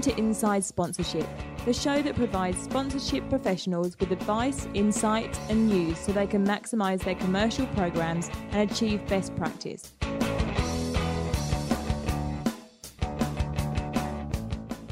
Welcome to Inside Sponsorship, the show that provides sponsorship professionals with advice, insight, and news so they can maximise their commercial programs and achieve best practice.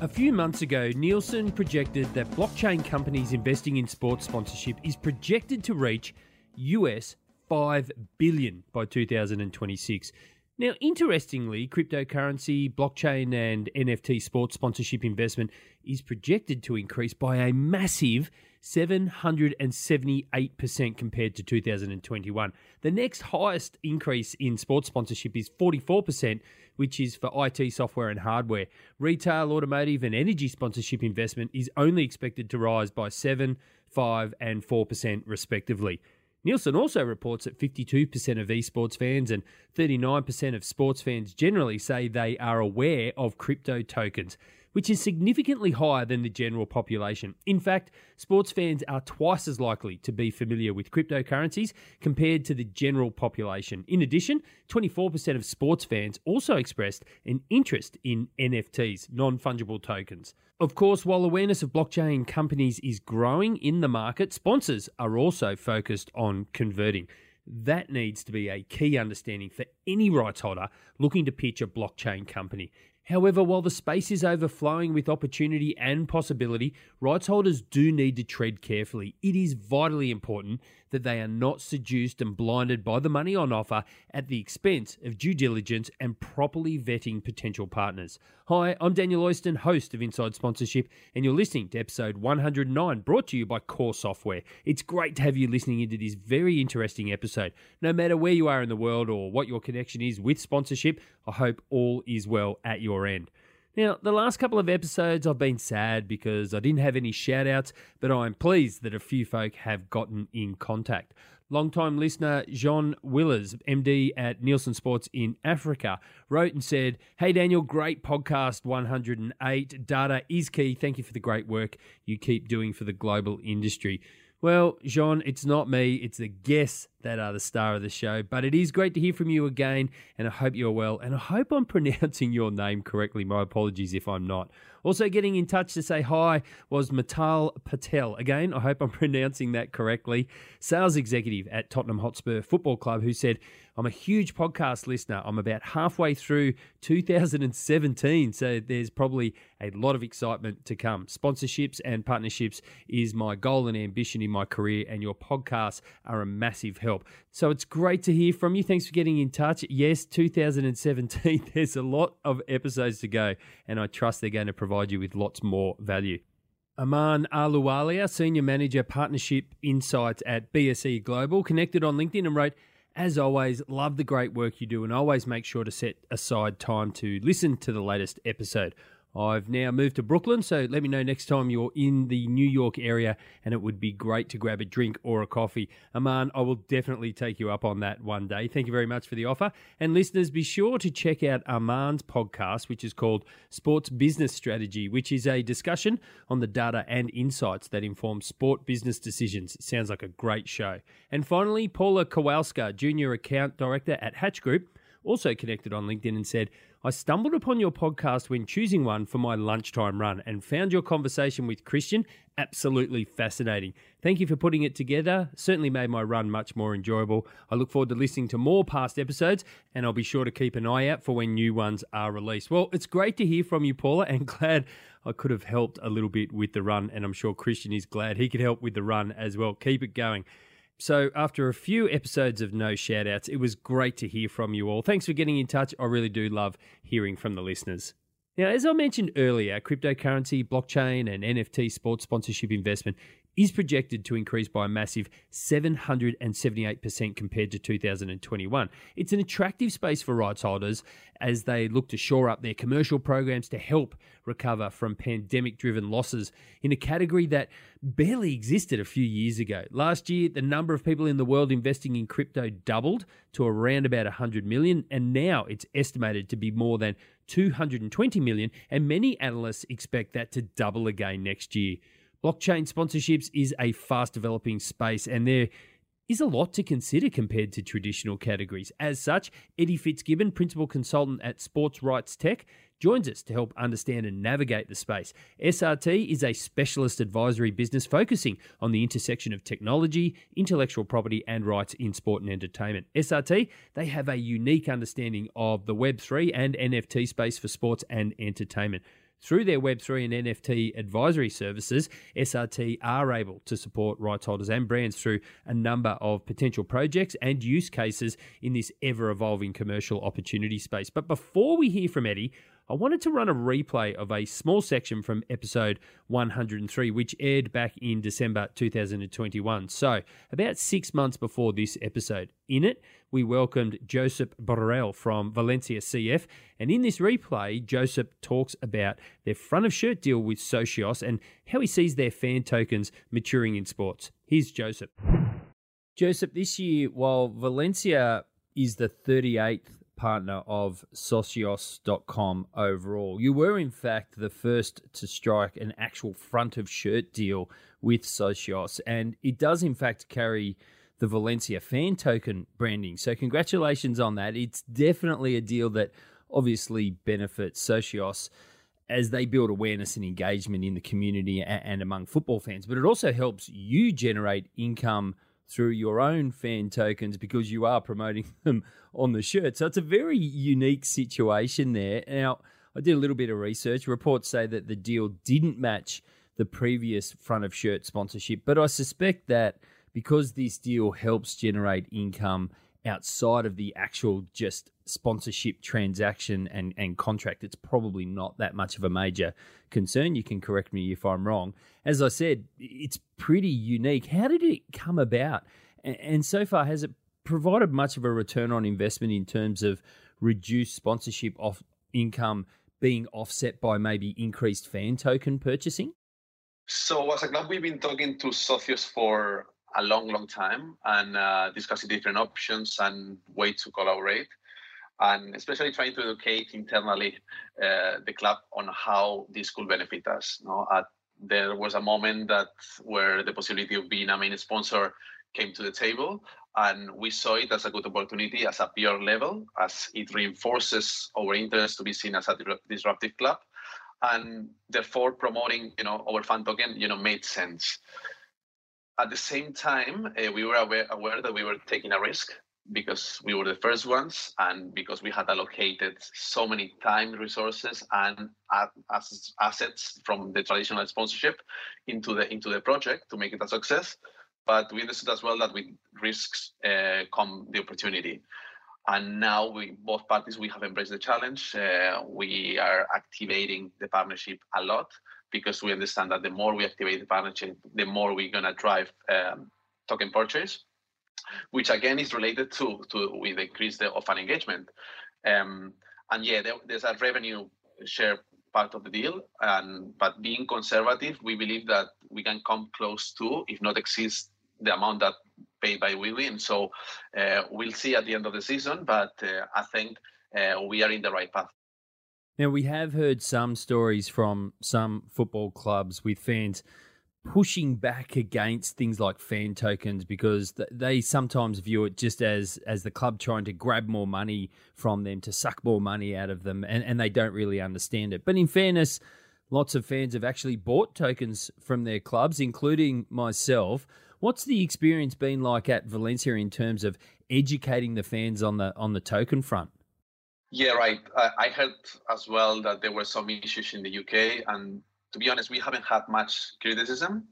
A few months ago, Nielsen projected that blockchain companies investing in sports sponsorship is projected to reach US 5 billion by 2026. Now, interestingly, cryptocurrency, blockchain, and NFT sports sponsorship investment is projected to increase by a massive 778% compared to 2021. The next highest increase in sports sponsorship is 44%, which is for IT software and hardware. Retail, automotive, and energy sponsorship investment is only expected to rise by 7, 5, and 4% respectively. Nielsen also reports that 52% of esports fans and 39% of sports fans generally say they are aware of crypto tokens, which is significantly higher than the general population. In fact, sports fans are twice as likely to be familiar with cryptocurrencies compared to the general population. In addition, 24% of sports fans also expressed an interest in NFTs, non fungible tokens. Of course, while awareness of blockchain companies is growing in the market, sponsors are also focused on converting. That needs to be a key understanding for any rights holder looking to pitch a blockchain company. However, while the space is overflowing with opportunity and possibility, rights holders do need to tread carefully. It is vitally important that they are not seduced and blinded by the money on offer at the expense of due diligence and properly vetting potential partners. Hi, I'm Daniel Oyston, host of Inside Sponsorship, and you're listening to episode 109, brought to you by Core Software. It's great to have you listening into this very interesting episode. No matter where you are in the world or what your connection is with sponsorship, I hope all is well at your end. Now, the last couple of episodes I've been sad because I didn't have any shout outs, but I'm pleased that a few folk have gotten in contact. Longtime listener Jean Willers, MD at Nielsen Sports in Africa, wrote and said, Hey Daniel, great podcast 108. Data is key. Thank you for the great work you keep doing for the global industry. Well, Jean, it's not me, it's the guests that are the star of the show. But it is great to hear from you again, and I hope you're well. And I hope I'm pronouncing your name correctly. My apologies if I'm not. Also, getting in touch to say hi was Matal Patel. Again, I hope I'm pronouncing that correctly. Sales executive at Tottenham Hotspur Football Club, who said, I'm a huge podcast listener. I'm about halfway through 2017, so there's probably a lot of excitement to come. Sponsorships and partnerships is my goal and ambition in my career, and your podcasts are a massive help. So it's great to hear from you. Thanks for getting in touch. Yes, 2017, there's a lot of episodes to go, and I trust they're going to provide you with lots more value. Aman Aluwalia, Senior Manager Partnership Insights at BSE Global, connected on LinkedIn and wrote, as always, love the great work you do and always make sure to set aside time to listen to the latest episode. I've now moved to Brooklyn, so let me know next time you're in the New York area and it would be great to grab a drink or a coffee. Aman, I will definitely take you up on that one day. Thank you very much for the offer. And listeners, be sure to check out Aman's podcast, which is called Sports Business Strategy, which is a discussion on the data and insights that inform sport business decisions. sounds like a great show. And finally, Paula Kowalska, Junior Account Director at Hatch Group also connected on LinkedIn and said, I stumbled upon your podcast when choosing one for my lunchtime run and found your conversation with Christian absolutely fascinating. Thank you for putting it together. Certainly made my run much more enjoyable. I look forward to listening to more past episodes and I'll be sure to keep an eye out for when new ones are released. Well, it's great to hear from you, Paula, and glad I could have helped a little bit with the run. And I'm sure Christian is glad he could help with the run as well. Keep it going. So, after a few episodes of no shoutouts, it was great to hear from you all. Thanks for getting in touch. I really do love hearing from the listeners. Now, as I mentioned earlier, cryptocurrency, blockchain, and NFT sports sponsorship investment is projected to increase by a massive 778% compared to 2021. It's an attractive space for rights holders as they look to shore up their commercial programs to help recover from pandemic driven losses in a category that barely existed a few years ago. Last year, the number of people in the world investing in crypto doubled to around about 100 million, and now it's estimated to be more than 220 million, and many analysts expect that to double again next year. Blockchain sponsorships is a fast developing space, and there is a lot to consider compared to traditional categories. As such, Eddie Fitzgibbon, principal consultant at Sports Rights Tech, joins us to help understand and navigate the space. SRT is a specialist advisory business focusing on the intersection of technology, intellectual property, and rights in sport and entertainment. SRT, they have a unique understanding of the Web3 and NFT space for sports and entertainment. Through their Web3 and NFT advisory services, SRT are able to support rights holders and brands through a number of potential projects and use cases in this ever evolving commercial opportunity space. But before we hear from Eddie, I wanted to run a replay of a small section from episode 103, which aired back in December 2021. So, about six months before this episode. In it, we welcomed Josep Borrell from Valencia CF. And in this replay, Josep talks about their front of shirt deal with Socios and how he sees their fan tokens maturing in sports. Here's Josep. Josep, this year, while Valencia is the 38th partner of Socios.com overall. You were, in fact, the first to strike an actual front of shirt deal with Socios, and it does, in fact, carry the Valencia fan token branding. So, congratulations on that. It's definitely a deal that obviously benefits Socios as they build awareness and engagement in the community and among football fans, but it also helps you generate income through your own fan tokens because you are promoting them on the shirt. So it's a very unique situation there. Now, I did a little bit of research. Reports say that the deal didn't match the previous front of shirt sponsorship, but I suspect that because this deal helps generate income outside of the actual just sponsorship transaction and, and contract, it's probably not that much of a major concern. You can correct me if I'm wrong. As I said, it's pretty unique. How did it come about? And, so far, has it provided much of a return on investment in terms of reduced sponsorship off income being offset by maybe increased fan token purchasing? So, as a club, we've been talking to Socios for a long, long time and uh, discussing different options and ways to collaborate, and especially trying to educate internally uh, the club on how this could benefit us. You know, at, there was a moment that where the possibility of being a main sponsor came to the table, and we saw it as a good opportunity as a peer level, as it reinforces our interest to be seen as a disruptive club, and therefore promoting, you know, our fan token, you know, made sense at the same time, uh, we were aware, aware that we were taking a risk because we were the first ones and because we had allocated so many time resources and assets from the traditional sponsorship into the into the project to make it a success. But we understood as well that with risks uh, come the opportunity. And now we both parties we have embraced the challenge. Uh, we are activating the partnership a lot because we understand that the more we activate the partnership, the more we're going to drive um, token purchase, which again is related to to with the increase of an engagement. Um, and yeah, there, there's a revenue share part of the deal, and but being conservative, we believe that we can come close to, if not exceed, the amount that paid by Bwin. So uh, we'll see at the end of the season, but uh, I think uh, we are in the right path. Now, we have heard some stories from some football clubs with fans pushing back against things like fan tokens because they sometimes view it just as as the club trying to grab more money from them to suck more money out of them and, and they don't really understand it. But in fairness lots of fans have actually bought tokens from their clubs including myself. What's the experience been like at Valencia in terms of educating the fans on the on the token front yeah, right. I, I heard as well that there were some issues in the UK, and to be honest, we haven't had much criticism.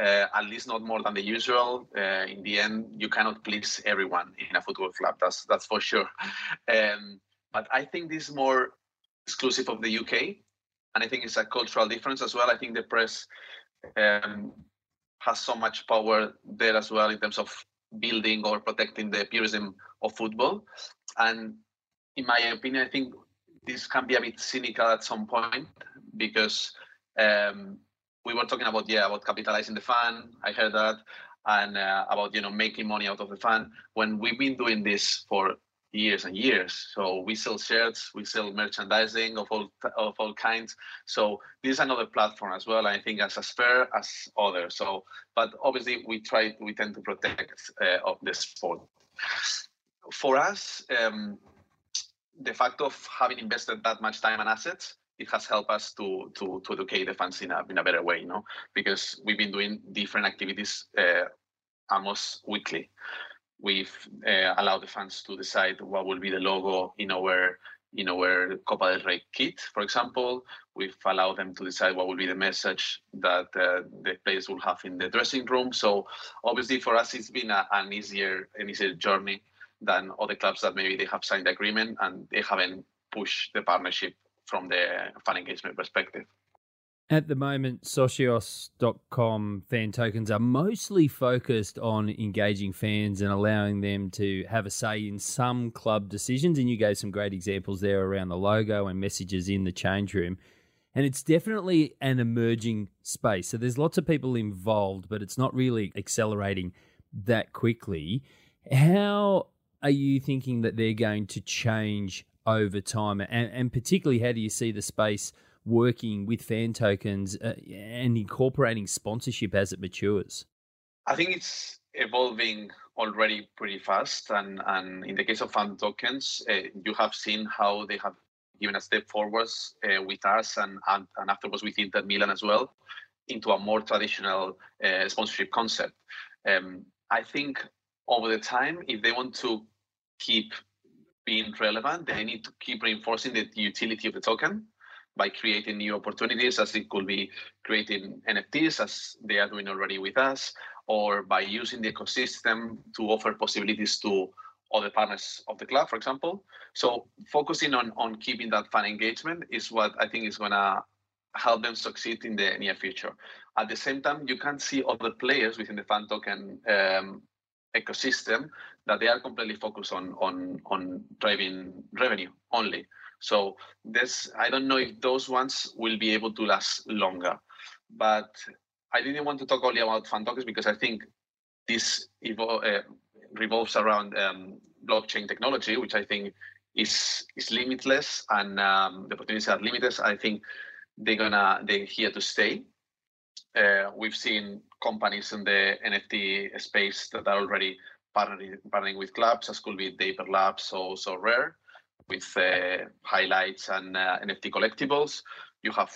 Uh, at least not more than the usual. Uh, in the end, you cannot please everyone in a football club. That's that's for sure. Um, but I think this is more exclusive of the UK, and I think it's a cultural difference as well. I think the press um, has so much power there as well in terms of building or protecting the purism of football, and in my opinion, I think this can be a bit cynical at some point because um, we were talking about yeah about capitalizing the fan. I heard that and uh, about you know making money out of the fan when we've been doing this for years and years. So we sell shirts, we sell merchandising of all of all kinds. So this is another platform as well. I think as as fair as others. So, but obviously we try we tend to protect uh, of the sport. For us, um, the fact of having invested that much time and assets it has helped us to to to educate the fans in a in a better way, you know, because we've been doing different activities uh, almost weekly we've uh, allowed the fans to decide what will be the logo in our in our Copa del Rey kit, for example. We've allowed them to decide what will be the message that uh, the players will have in the dressing room. So obviously for us, it's been a, an easier an easier journey than other clubs that maybe they have signed the agreement and they haven't pushed the partnership from the fan engagement perspective. At the moment, Socios.com fan tokens are mostly focused on engaging fans and allowing them to have a say in some club decisions. And you gave some great examples there around the logo and messages in the change room. And it's definitely an emerging space. So there's lots of people involved, but it's not really accelerating that quickly. How are you thinking that they're going to change over time? And, and particularly, how do you see the space? working with fan tokens uh, and incorporating sponsorship as it matures? I think it's evolving already pretty fast. And, and in the case of fan tokens, uh, you have seen how they have given a step forwards uh, with us and, and, and afterwards with Inter Milan as well into a more traditional uh, sponsorship concept. Um, I think over the time, if they want to keep being relevant, they need to keep reinforcing the utility of the token by creating new opportunities, as it could be creating NFTs, as they are doing already with us, or by using the ecosystem to offer possibilities to other partners of the club, for example. So focusing on on keeping that fan engagement is what I think is gonna help them succeed in the near future. At the same time, you can see other players within the fan token um, ecosystem that they are completely focused on on on driving revenue only. So this, I don't know if those ones will be able to last longer. But I didn't want to talk only about fan tokens because I think this evol- uh, revolves around um, blockchain technology, which I think is is limitless and um, the opportunities are limitless. I think they're gonna they're here to stay. Uh, we've seen companies in the NFT space that are already partnering, partnering with clubs, as could be Dapper Labs or Sorare, with uh, highlights and uh, NFT collectibles. You have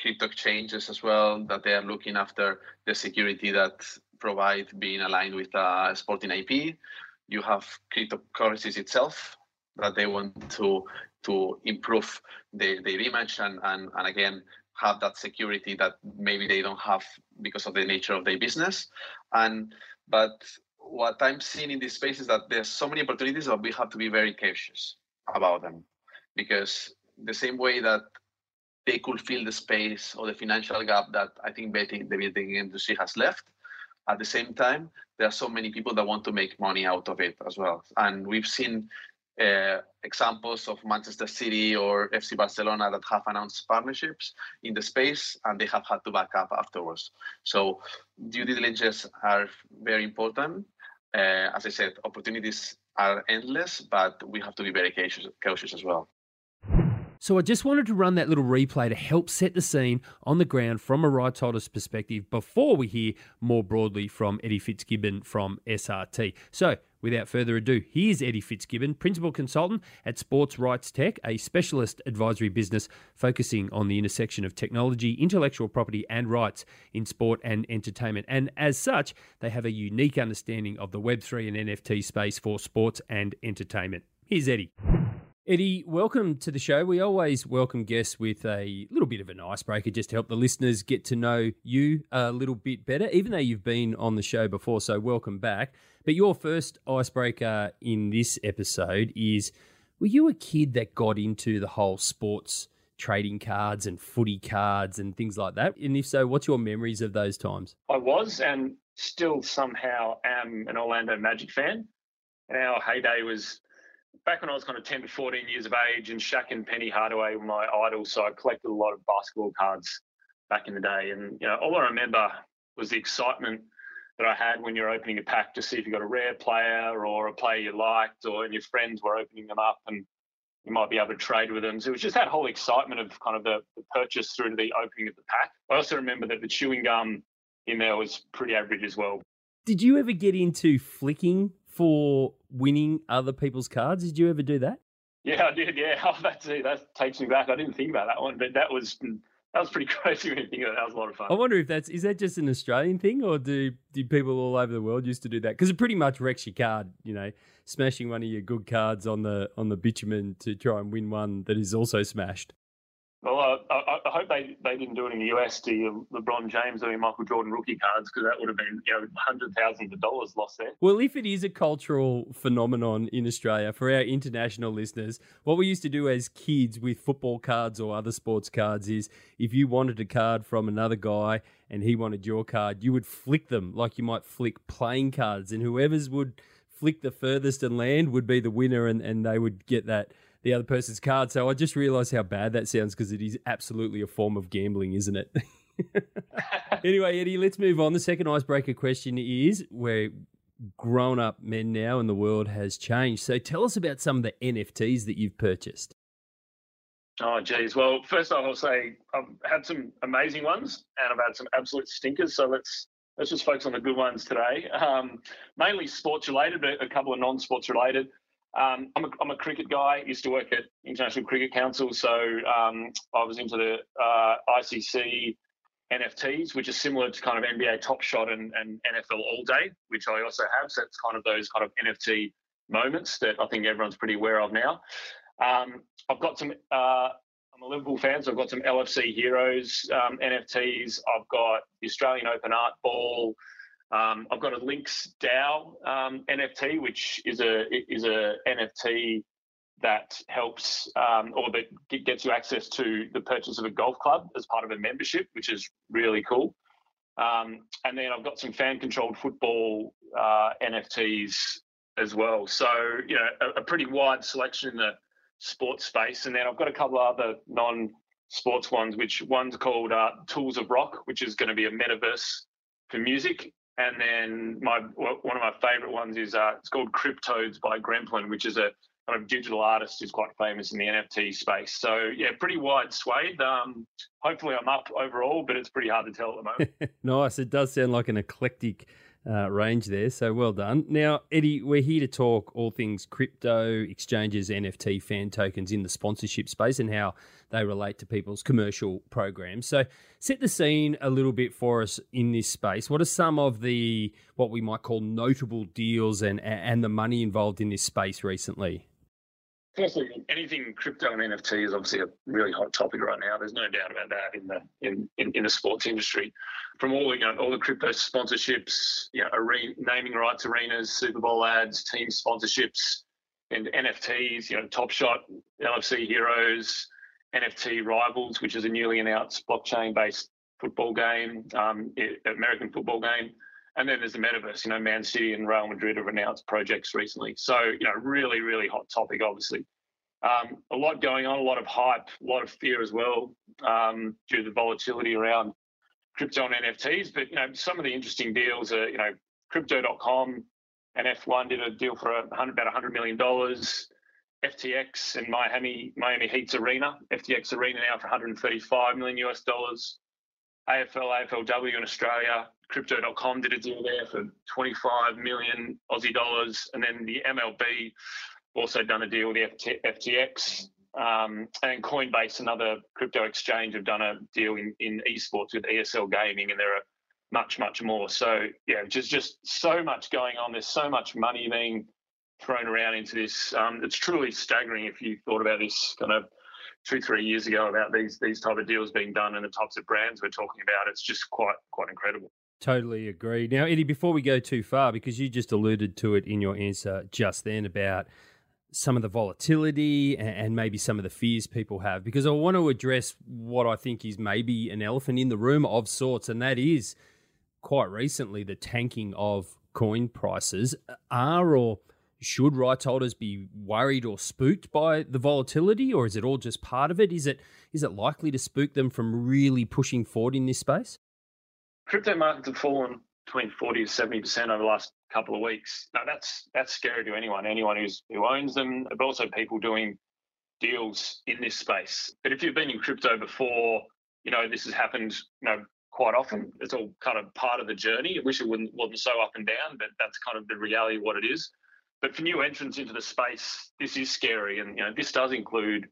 crypto exchanges as well that they are looking after the security that provide being aligned with a sporting IP. You have cryptocurrencies itself that they want to to improve their, their image and, and, and again have that security that maybe they don't have because of the nature of their business. And but what I'm seeing in this space is that there's so many opportunities that we have to be very cautious about them because the same way that they could fill the space or the financial gap that I think betting the betting industry has left. At the same time, there are so many people that want to make money out of it as well, and we've seen uh, examples of Manchester City or FC Barcelona that have announced partnerships in the space and they have had to back up afterwards. So due diligence are very important. Uh, as I said, opportunities are endless, but we have to be very cautious, cautious as well. So I just wanted to run that little replay to help set the scene on the ground from a rights holder's perspective before we hear more broadly from Eddie Fitzgibbon from SRT. So without further ado, here's Eddie Fitzgibbon, Principal Consultant at Sports Rights Tech, a specialist advisory business focusing on the intersection of technology, intellectual property, and rights in sport and entertainment. And as such, they have a unique understanding of the Web3 and NFT space for sports and entertainment. Here's Eddie. Eddie, welcome to the show. We always welcome guests with a little bit of an icebreaker just to help the listeners get to know you a little bit better, even though you've been on the show before. So, welcome back. But your first icebreaker in this episode is Were you a kid that got into the whole sports trading cards and footy cards and things like that? And if so, what's your memories of those times? I was and still somehow am an Orlando Magic fan. And our heyday was back when I was kind of 10 to 14 years of age, and Shaq and Penny Hardaway were my idols. So I collected a lot of basketball cards back in the day. And, you know, all I remember was the excitement that I had when you're opening a pack to see if you got a rare player or a player you liked, or and your friends were opening them up and you might be able to trade with them. So it was just that whole excitement of kind of the, the purchase through to the opening of the pack. I also remember that the chewing gum in there was pretty average as well. Did you ever get into flicking for winning other people's cards? Did you ever do that? Yeah, I did. Yeah, oh, that's that takes me back. I didn't think about that one, but that was that was pretty crazy when you think of it. That was a lot of fun. I wonder if that's is that just an Australian thing, or do do people all over the world used to do that? Because it pretty much wrecks your card. You know, smashing one of your good cards on the on the bitumen to try and win one that is also smashed. Well, I, I, hope they, they didn't do it in the US to LeBron James or Michael Jordan rookie cards because that would have been you know hundred thousands of dollars lost there. Well, if it is a cultural phenomenon in Australia for our international listeners, what we used to do as kids with football cards or other sports cards is if you wanted a card from another guy and he wanted your card, you would flick them like you might flick playing cards, and whoever's would flick the furthest and land would be the winner, and, and they would get that the other person's card. So I just realised how bad that sounds because it is absolutely a form of gambling, isn't it? anyway, Eddie, let's move on. The second icebreaker question is we're grown up men now and the world has changed. So tell us about some of the NFTs that you've purchased. Oh, geez. Well, first off, I'll say I've had some amazing ones and I've had some absolute stinkers. So let's let's just focus on the good ones today. Um, mainly sports related, but a couple of non-sports related. Um, I'm, a, I'm a cricket guy. Used to work at International Cricket Council, so um, I was into the uh, ICC NFTs, which is similar to kind of NBA Top Shot and, and NFL All Day, which I also have. So it's kind of those kind of NFT moments that I think everyone's pretty aware of now. Um, I've got some. Uh, I'm a Liverpool fan, so I've got some LFC Heroes um, NFTs. I've got the Australian Open Art Ball. Um, I've got a Links DAO um, NFT, which is a is a NFT that helps um, or that gets you access to the purchase of a golf club as part of a membership, which is really cool. Um, and then I've got some fan controlled football uh, NFTs as well. So you know, a, a, pretty wide selection in the sports space. And then I've got a couple of other non sports ones, which one's called uh, Tools of Rock, which is going to be a metaverse for music. And then my one of my favorite ones is uh, it's called CrypToadz by Gremplin, which is a kind of digital artist who's quite famous in the NFT space. So yeah, pretty wide swathed. Um, hopefully I'm up overall, but it's pretty hard to tell at the moment. nice. It does sound like an eclectic uh, range there. So well done. Now, Eddie, we're here to talk all things crypto, exchanges, NFT, fan tokens in the sponsorship space and how they relate to people's commercial programs. So set the scene a little bit for us in this space. What are some of the what we might call notable deals and and the money involved in this space recently? Firstly, anything crypto and NFT is obviously a really hot topic right now. There's no doubt about that in the in, in, in the sports industry. From all you know, all the crypto sponsorships, you know, arena, naming rights arenas, Super Bowl ads, team sponsorships, and NFTs. You know, Top Shot, LFC Heroes, NFL Rivals, which is a newly announced blockchain-based football game, um, American football game. And then there's the metaverse. You know, Man City and Real Madrid have announced projects recently. So, you know, really, really hot topic, obviously. Um, a lot going on, a lot of hype, a lot of fear as well um, due to the volatility around crypto and NFTs. But, you know, some of the interesting deals are, you know, crypto.com and F1 did a deal for a hundred, about $100 million. FTX and Miami Miami Heat's arena, FTX arena now for 135 million US dollars. AFL, AFLW in Australia, Crypto.com did a deal there for 25 million Aussie dollars, and then the MLB also done a deal with the FTX. Um, and Coinbase, another crypto exchange, have done a deal in, in esports with ESL Gaming, and there are much, much more. So yeah, just just so much going on. There's so much money being thrown around into this. Um, it's truly staggering if you thought about this kind of two, three years ago about these these type of deals being done and the types of brands we're talking about. It's just quite quite incredible. Totally agree. Now, Eddie, before we go too far, because you just alluded to it in your answer just then about some of the volatility and maybe some of the fears people have, because I want to address what I think is maybe an elephant in the room of sorts, and that is quite recently the tanking of coin prices. Are or should rights holders be worried or spooked by the volatility, or is it all just part of it? Is it is it likely to spook them from really pushing forward in this space? crypto markets have fallen between 40 to 70 percent over the last couple of weeks. Now that's that's scary to anyone, anyone who's who owns them, but also people doing deals in this space. But if you've been in crypto before, you know this has happened, you know, quite often. It's all kind of part of the journey. I wish it wouldn't wasn't so up and down, but that's kind of the reality of what it is. But for new entrants into the space, this is scary, and you know this does include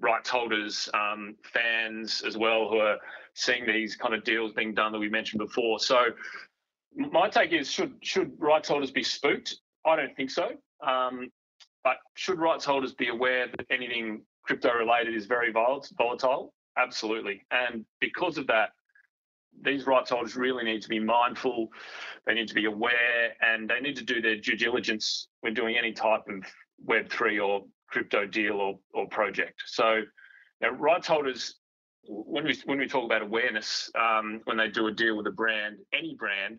rights holders, um, fans as well, who are seeing these kind of deals being done that we mentioned before. So my take is should should rights holders be spooked? I don't think so. Um, but should rights holders be aware that anything crypto related is very volatile? Absolutely. And because of that, these rights holders really need to be mindful. They need to be aware, and they need to do their due diligence when doing any type of Web three or crypto deal or, or project. So, now, rights holders, when we when we talk about awareness, um, when they do a deal with a brand, any brand,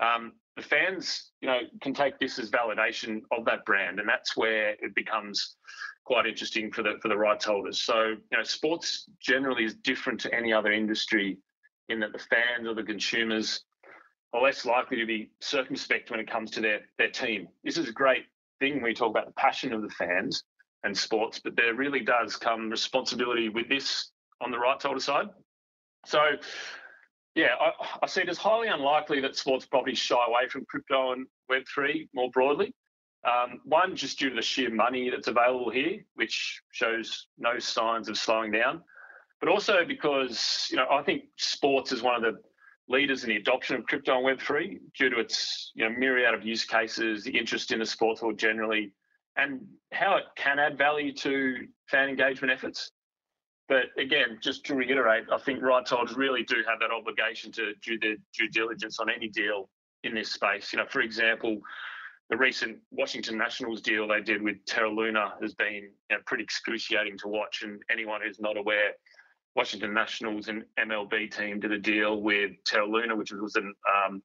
um, the fans, you know, can take this as validation of that brand, and that's where it becomes quite interesting for the for the rights holders. So, you know, sports generally is different to any other industry in that the fans or the consumers are less likely to be circumspect when it comes to their their team. This is a great thing when we talk about the passion of the fans and sports, but there really does come responsibility with this on the rights holder side. So, yeah, I, I see it as highly unlikely that sports properties shy away from crypto and Web3 more broadly. Um, one, just due to the sheer money that's available here, which shows no signs of slowing down, but also because you know I think sports is one of the leaders in the adoption of crypto and Web3 due to its you know myriad of use cases, the interest in the sports world generally, and how it can add value to fan engagement efforts. But again, just to reiterate, I think rights holders really do have that obligation to do their due diligence on any deal in this space. You know, for example, the recent Washington Nationals deal they did with Terra Luna has been you know, pretty excruciating to watch. And anyone who's not aware, Washington Nationals and MLB team did a deal with Terra Luna, which was an um,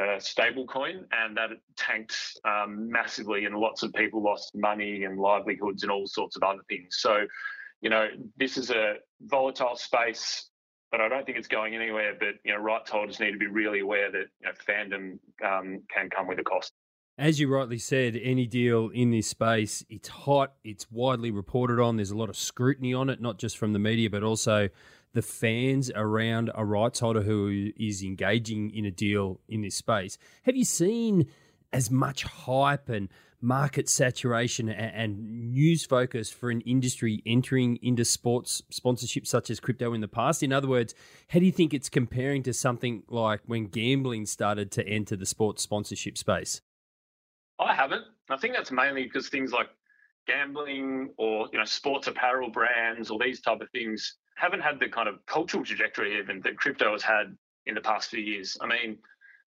uh, stable coin, and that tanked um, massively, and lots of people lost money and livelihoods and all sorts of other things. So, you know, this is a volatile space, but I don't think it's going anywhere. But you know, rights holders need to be really aware that you know, fandom um, can come with a cost. As you rightly said, any deal in this space, it's hot, it's widely reported on. There's a lot of scrutiny on it, not just from the media, but also the fans around a rights holder who is engaging in a deal in this space. Have you seen as much hype and market saturation and, news focus for an industry entering into sports sponsorship such as crypto in the past? In other words, how do you think it's comparing to something like when gambling started to enter the sports sponsorship space? I haven't. I think that's mainly because things like gambling or you know sports apparel brands or these type of things haven't had the kind of cultural trajectory even that crypto has had in the past few years. I mean,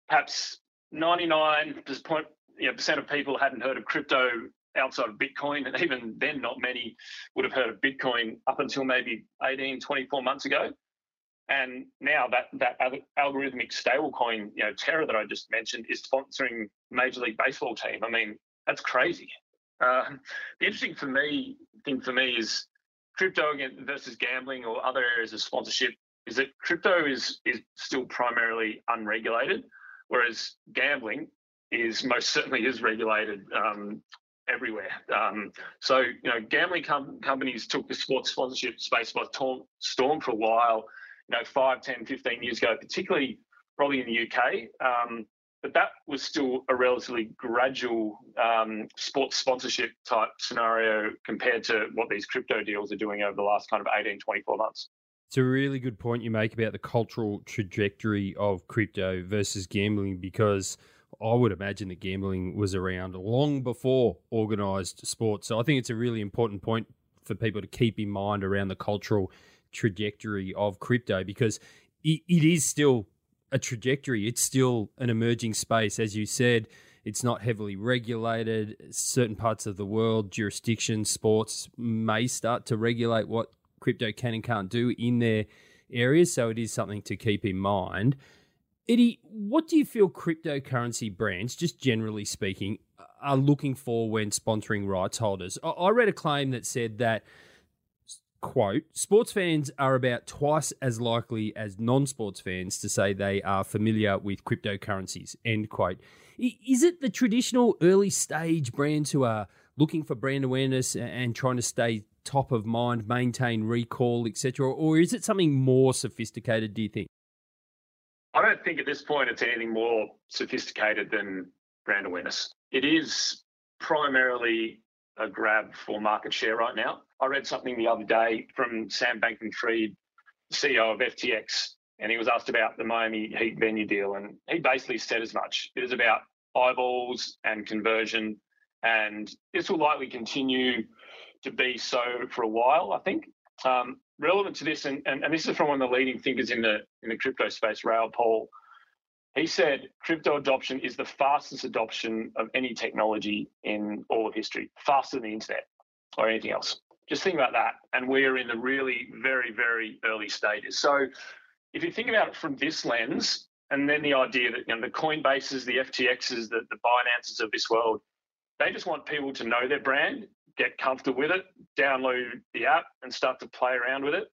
perhaps 99 percent, you know, percent of people hadn't heard of crypto outside of Bitcoin, and even then, not many would have heard of Bitcoin up until maybe 18, 24 months ago. And now that that algorithmic stablecoin, you know, Terra that I just mentioned, is sponsoring Major League Baseball team. I mean, that's crazy. Uh, the interesting for me thing for me is crypto versus gambling or other areas of sponsorship is that crypto is is still primarily unregulated, whereas gambling is most certainly is regulated um, everywhere. Um, so you know, gambling com- companies took the sports sponsorship space by storm for a while. You know, 5, 10, 15 years ago, particularly probably in the UK. Um, but that was still a relatively gradual um, sports sponsorship type scenario compared to what these crypto deals are doing over the last kind of 18, 24 months. It's a really good point you make about the cultural trajectory of crypto versus gambling because I would imagine that gambling was around long before organised sports. So I think it's a really important point for people to keep in mind around the cultural trajectory of crypto because it, it is still a trajectory. It's still an emerging space, as you said. It's not heavily regulated. Certain parts of the world, jurisdictions, sports may start to regulate what crypto can and can't do in their areas. So it is something to keep in mind. Eddie, what do you feel cryptocurrency brands, just generally speaking, are looking for when sponsoring rights holders? I read a claim that said that quote, sports fans are about twice as likely as non sports fans to say they are familiar with cryptocurrencies, end quote. Is it the traditional early stage brands who are looking for brand awareness and trying to stay top of mind, maintain recall, etc., or is it something more sophisticated, do you think? I don't think at this point it's anything more sophisticated than brand awareness. It is primarily a grab for market share right now. I read something the other day from Sam Bankman Fried, CEO of FTX, and he was asked about the Miami Heat venue deal, and he basically said as much. It is about eyeballs and conversion, and this will likely continue to be so for a while, I think. Um, relevant to this, and, and, and, this is from one of the leading thinkers in the in the crypto space, Raoul Pal. He said crypto adoption is the fastest adoption of any technology in all of history, faster than the internet or anything else. Just think about that. And we're in the really very, very early stages. So if you think about it from this lens, and then the idea that you know the Coinbases, the FTXs, the, the Binances of this world, they just want people to know their brand, get comfortable with it, download the app, and start to play around with it.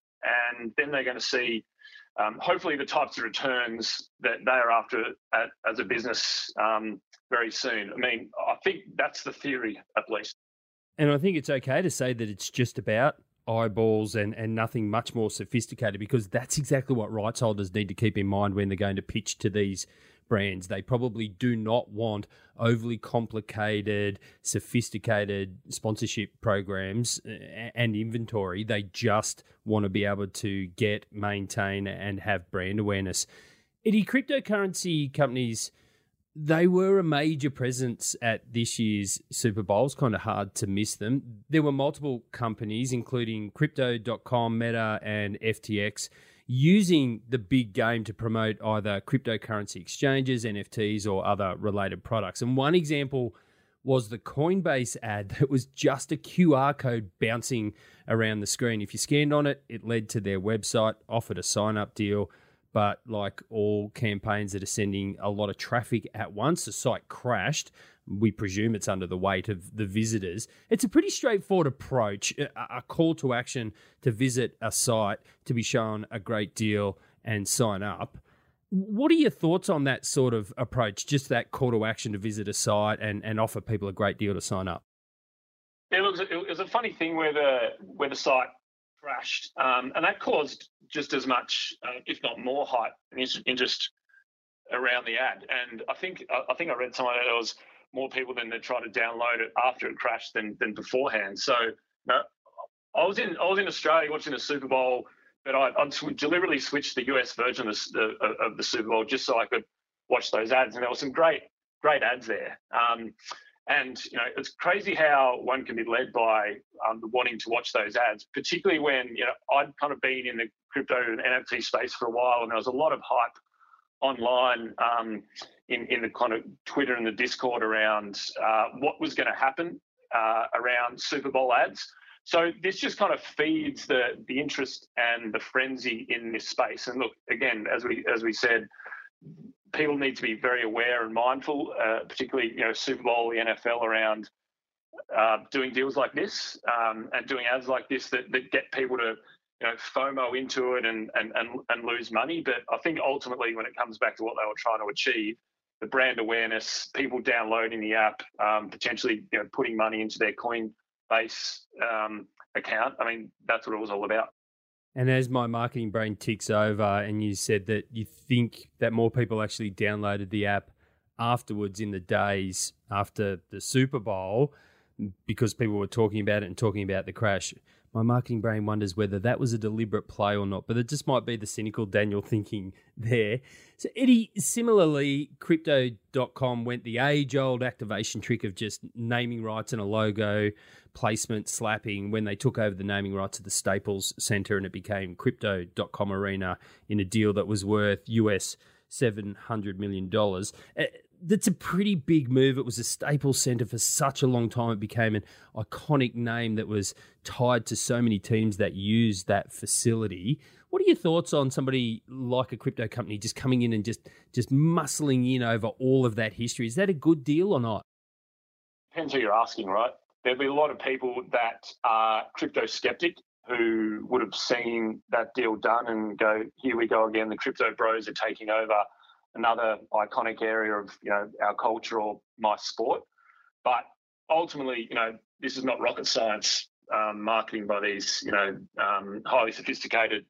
And then they're going to see, um, hopefully, the types of returns that they are after at, as a business um, very soon. I mean, I think that's the theory, at least. And I think it's okay to say that it's just about eyeballs and, and nothing much more sophisticated because that's exactly what rights holders need to keep in mind when they're going to pitch to these brands. They probably do not want overly complicated, sophisticated sponsorship programs uh, and inventory. They just want to be able to get, maintain, and have brand awareness. Eddie, cryptocurrency companies they were a major presence at this year's Super Bowl. It's kind of hard to miss them. There were multiple companies, including Crypto.com, Meta, and FTX, using the big game to promote either cryptocurrency exchanges, NFTs, or other related products. And one example was the Coinbase ad that was just a QR code bouncing around the screen. If you scanned on it, it led to their website, offered a sign up deal but like all campaigns that are sending a lot of traffic at once, the site crashed. We presume it's under the weight of the visitors. It's a pretty straightforward approach, a call to action to visit a site to be shown a great deal and sign up. What are your thoughts on that sort of approach? Just that call to action to visit a site and, and offer people a great deal to sign up. Yeah, look, it was a funny thing where the where the site crashed, um, and that caused just as much, uh, if not more, hype and interest around the ad. And I think I think I read somewhere that there was more people than that tried to download it after it crashed than than beforehand. So I was in I was in Australia watching the Super Bowl, but I, I deliberately switched the US version of the, of the Super Bowl just so I could watch those ads, and there were some great great ads there. Um, and you know, it's crazy how one can be led by um, wanting to watch those ads, particularly when you know I'd kind of been in the crypto and NFT space for a while, and there was a lot of hype online um, in in the kind of Twitter and the Discord around uh, what was going to happen uh, around Super Bowl ads. So this just kind of feeds the the interest and the frenzy in this space. And look, again, as we as we said, people need to be very aware and mindful, uh, particularly you know Super Bowl, the NFL, around uh, doing deals like this um, and doing ads like this that, that get people to you know FOMO into it and, and and and lose money. But I think ultimately, when it comes back to what they were trying to achieve, the brand awareness, people downloading the app, um, potentially you know putting money into their Coinbase um, account. I mean, that's what it was all about. And as my marketing brain ticks over, and you said that you think that more people actually downloaded the app afterwards in the days after the Super Bowl because people were talking about it and talking about the crash. My marketing brain wonders whether that was a deliberate play or not, but it just might be the cynical Daniel thinking there. So, Eddie, similarly, Crypto.com went the age old activation trick of just naming rights and a logo placement slapping when they took over the naming rights of the Staples Center and it became Crypto.com Arena in a deal that was worth US $700 million. Uh, That's a pretty big move. It was a staple Center for such a long time. It became an iconic name that was tied to so many teams that used that facility. What are your thoughts on somebody like a crypto company just coming in and just just muscling in over all of that history? Is that a good deal or not? Depends who you're asking, right? there'll be a lot of people that are crypto skeptic who would have seen that deal done and go, here we go again. The crypto bros are taking over another iconic area of you know our culture or my sport. But ultimately, you know, this is not rocket science um, marketing by these you know um, highly sophisticated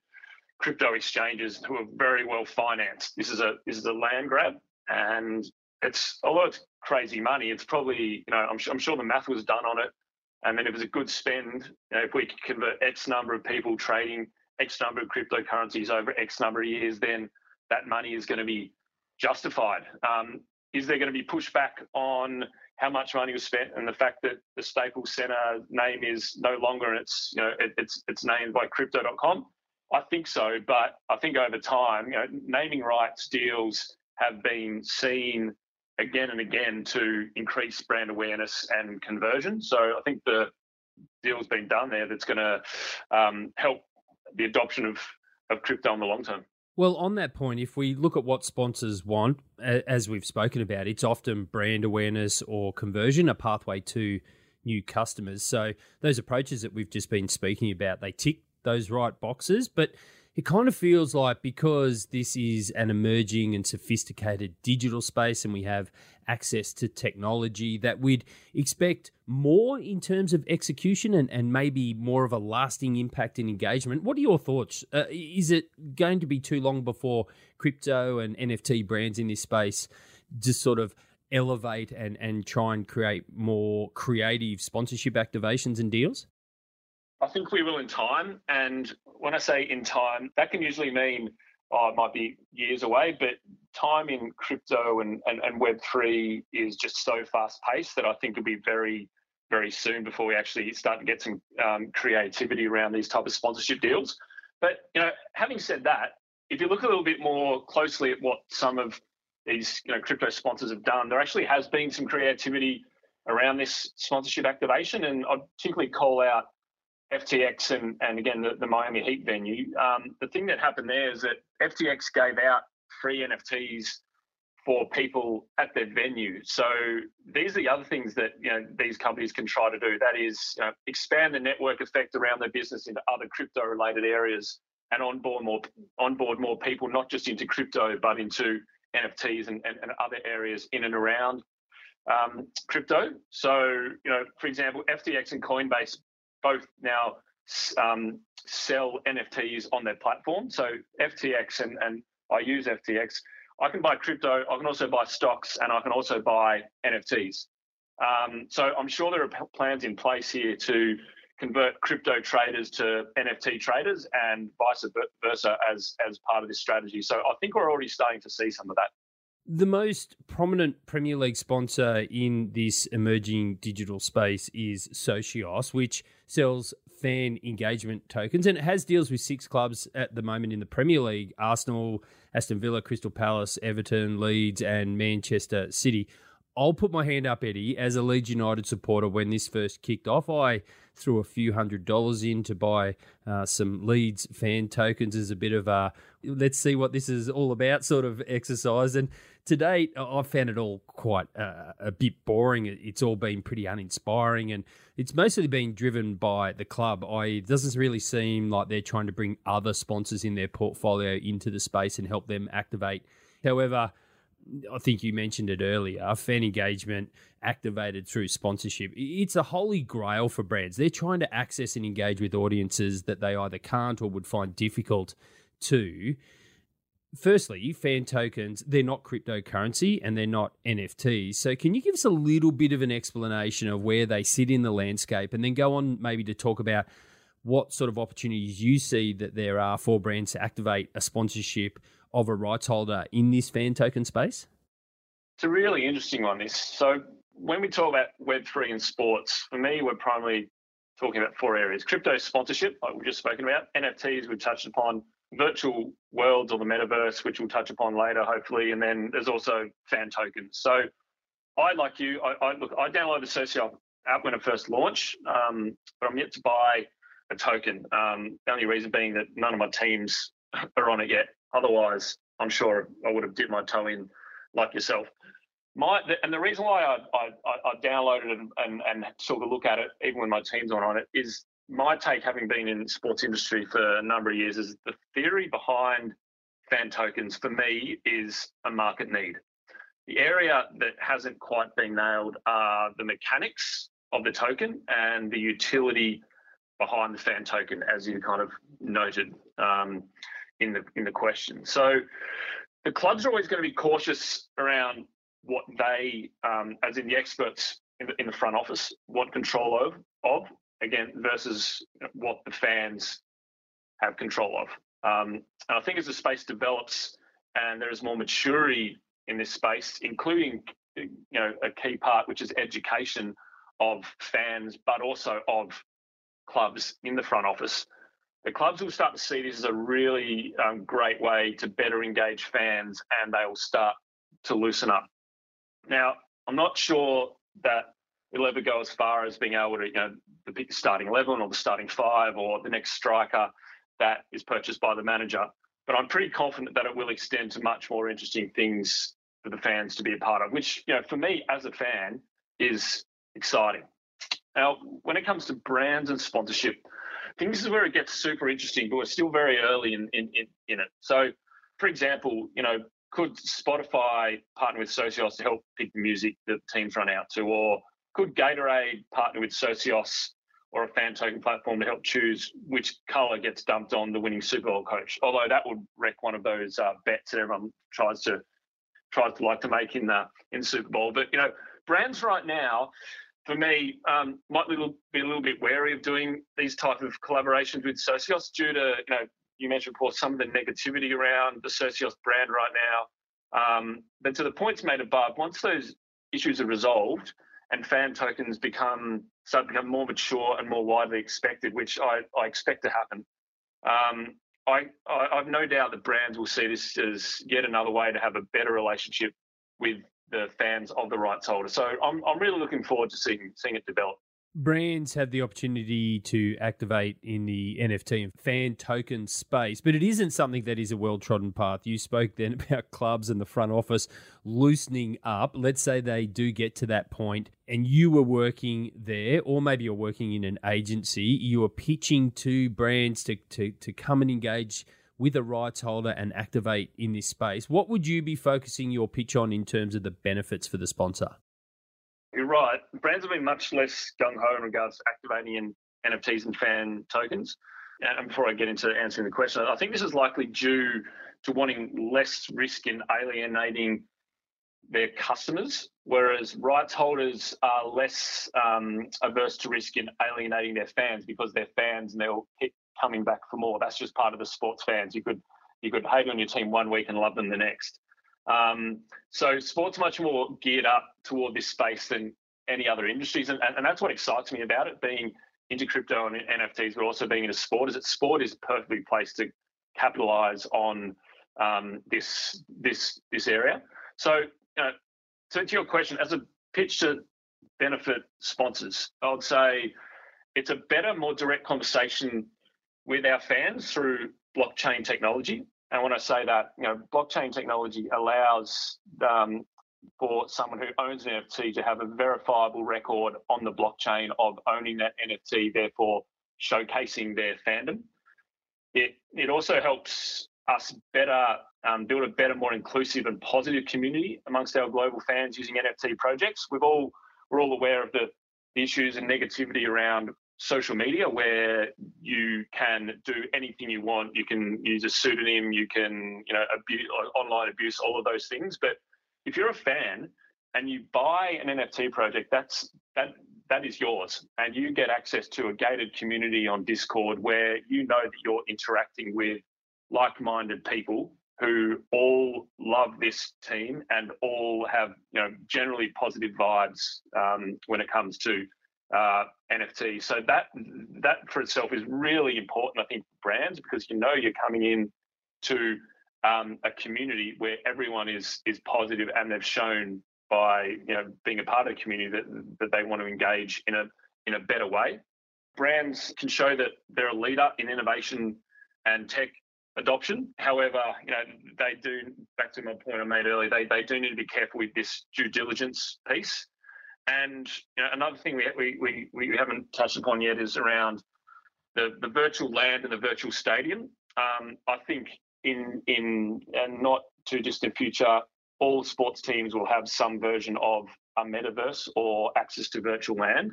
crypto exchanges who are very well financed. This is a this is a land grab, and it's although it's crazy money, it's probably you know I'm, I'm sure the math was done on it and then it was a good spend, you know, if we convert X number of people trading X number of cryptocurrencies over X number of years, then that money is going to be justified. Um, is there going to be pushback on how much money was spent and the fact that the Staples Center name is no longer it's you know it, it's it's named by Crypto.com? I think so, but I think over time, you know, naming rights deals have been seen again and again to increase brand awareness and conversion. So I think the deal's been done there that's going to um, help the adoption of, of crypto in the long term. Well, on that point, if we look at what sponsors want, as we've spoken about, it's often brand awareness or conversion, a pathway to new customers. So those approaches that we've just been speaking about, they tick those right boxes. But it kind of feels like because this is an emerging and sophisticated digital space and we have access to technology that we'd expect more in terms of execution and, and maybe more of a lasting impact in engagement. What are your thoughts? Uh, is it going to be too long before crypto and NFT brands in this space just sort of elevate and, and try and create more creative sponsorship activations and deals? I think we will in time. And when I say in time, that can usually mean, oh, it might be years away, but time in crypto and, and, and Web3 is just so fast paced that I think it'll be very, very soon before we actually start to get some um, creativity around these type of sponsorship deals. But, you know, having said that, if you look a little bit more closely at what some of these you know, crypto sponsors have done, there actually has been some creativity around this sponsorship activation. And I'd particularly call out FTX and, and again the, the Miami Heat venue. Um, the thing that happened there is that FTX gave out free NFTs for people at their venue. So these are the other things that you know these companies can try to do. That is you know, expand the network effect around their business into other crypto related areas and onboard more onboard more people, not just into crypto but into NFTs and, and, and other areas in and around um, crypto. So you know, for example, FTX and Coinbase both now um, sell NFTs on their platform. So FTX and, and I use FTX. I can buy crypto. I can also buy stocks, and I can also buy NFTs. Um, so I'm sure there are plans in place here to convert crypto traders to NFT traders, and vice versa as as part of this strategy. So I think we're already starting to see some of that. The most prominent Premier League sponsor in this emerging digital space is Socios, which sells fan engagement tokens and it has deals with six clubs at the moment in the Premier League Arsenal, Aston Villa, Crystal Palace, Everton, Leeds, and Manchester City. I'll put my hand up, Eddie, as a Leeds United supporter. When this first kicked off, I threw a few hundred dollars in to buy uh, some Leeds fan tokens as a bit of a let's see what this is all about sort of exercise. And to date, I've found it all quite uh, a bit boring. It's all been pretty uninspiring, and it's mostly been driven by the club. I it doesn't really seem like they're trying to bring other sponsors in their portfolio into the space and help them activate. However, I think you mentioned it earlier, fan engagement activated through sponsorship. It's a holy grail for brands. They're trying to access and engage with audiences that they either can't or would find difficult to firstly, fan tokens, they're not cryptocurrency and they're not NFTs. So, can you give us a little bit of an explanation of where they sit in the landscape and then go on maybe to talk about what sort of opportunities you see that there are for brands to activate a sponsorship of a rights holder in this fan token space? It's a really interesting one, this. So, when we talk about Web3 and sports, for me, we're primarily talking about four areas crypto sponsorship, like we've just spoken about, NFTs, we've touched upon, virtual worlds or the metaverse, which we'll touch upon later, hopefully. And then there's also fan tokens. So I, like you, I, I look, I downloaded the Socio app when it first launched, um, but I'm yet to buy a token. Um, the only reason being that none of my teams are on it yet. Otherwise, I'm sure I would have dipped my toe in like yourself. My and the reason why I, I, I downloaded and, and, and took a look at it, even when my team's aren't on it, is my take, having been in sports industry for a number of years, is the theory behind fan tokens for me is a market need. The area that hasn't quite been nailed are the mechanics of the token and the utility behind the fan token, as you kind of noted um, in the in the question. So the clubs are always going to be cautious around what they, um, as in the experts in the, in the front office, want control of, of again versus what the fans have control of. Um, and I think as the space develops and there is more maturity in this space, including you know a key part which is education of fans, but also of clubs in the front office. The clubs will start to see this as a really um, great way to better engage fans, and they will start to loosen up. Now, I'm not sure that it'll ever go as far as being able to, you know, the starting 11 or the starting five or the next striker that is purchased by the manager. But I'm pretty confident that it will extend to much more interesting things for the fans to be a part of, which, you know, for me as a fan is exciting. Now, when it comes to brands and sponsorship, I think this is where it gets super interesting, but we're still very early in, in, in, in it. So, for example, you know, could Spotify partner with Socios to help pick the music that teams run out to? Or could Gatorade partner with Socios or a fan token platform to help choose which colour gets dumped on the winning Super Bowl coach? Although that would wreck one of those uh, bets that everyone tries to tries to like to make in the in Super Bowl. But you know, brands right now, for me, um, might be a, little, be a little bit wary of doing these type of collaborations with Socios due to you know you mentioned, course, some of the negativity around the Socios brand right now. Um, but to the points made above, once those issues are resolved and fan tokens become start become more mature and more widely expected, which I, I expect to happen, um, I, I have no doubt that brands will see this as yet another way to have a better relationship with the fans of the rights holder. So I'm I'm really looking forward to seeing seeing it develop brands have the opportunity to activate in the NFT and fan token space, but it isn't something that is a well trodden path. You spoke then about clubs and the front office loosening up. Let's say they do get to that point and you were working there, or maybe you're working in an agency, you are pitching to brands to, to, to come and engage with a rights holder and activate in this space. What would you be focusing your pitch on in terms of the benefits for the sponsor? You're right. Brands have been much less gung ho in regards to activating in NFTs and fan tokens. And before I get into answering the question, I think this is likely due to wanting less risk in alienating their customers, whereas rights holders are less um, averse to risk in alienating their fans because they're fans and they'll keep coming back for more. That's just part of the sports fans. You could you could hate on your team one week and love them the next. Um, so sports much more geared up toward this space than any other industries, and, and that's what excites me about it. Being into crypto and NFTs, but also being into sport, is that sport is perfectly placed to capitalize on um, this this this area. So, to, to your question, as a pitch to benefit sponsors, I would say it's a better, more direct conversation with our fans through blockchain technology. And when I say that, you know, blockchain technology allows um, for someone who owns an NFT to have a verifiable record on the blockchain of owning that NFT, therefore showcasing their fandom. It it also helps us better um, build a better, more inclusive and positive community amongst our global fans using NFT projects. We've all we're all aware of the, the issues and negativity around social media where you can do anything you want. You can use a pseudonym, you can, you know, abuse, online abuse, all of those things. But if you're a fan and you buy an NFT project, that's that that is yours, and you get access to a gated community on Discord where you know that you're interacting with like-minded people who all love this team and all have you know generally positive vibes um, when it comes to uh, NFT. So that that for itself is really important, I think, for brands because you know you're coming in to um, a community where everyone is is positive and they've shown by you know being a part of the community that that they want to engage in a in a better way. Brands can show that they're a leader in innovation and tech adoption. However, you know they do. Back to my point I made earlier, they they do need to be careful with this due diligence piece. And you know, another thing we, we, we, we haven't touched upon yet is around the the virtual land and the virtual stadium. Um, I think in in and not too distant future, all sports teams will have some version of a metaverse or access to virtual land.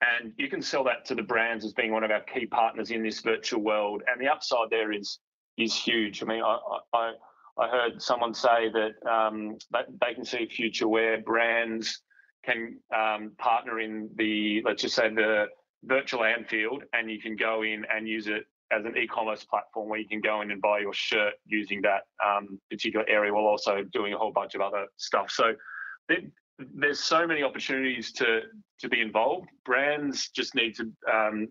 And you can sell that to the brands as being one of our key partners in this virtual world. And the upside there is is huge. I mean, I I, I heard someone say that um, they can see a future where brands can um, partner in the let's just say the virtual Anfield, and you can go in and use it as an e-commerce platform where you can go in and buy your shirt using that um, particular area while also doing a whole bunch of other stuff. So there's so many opportunities to to be involved. Brands just need to um,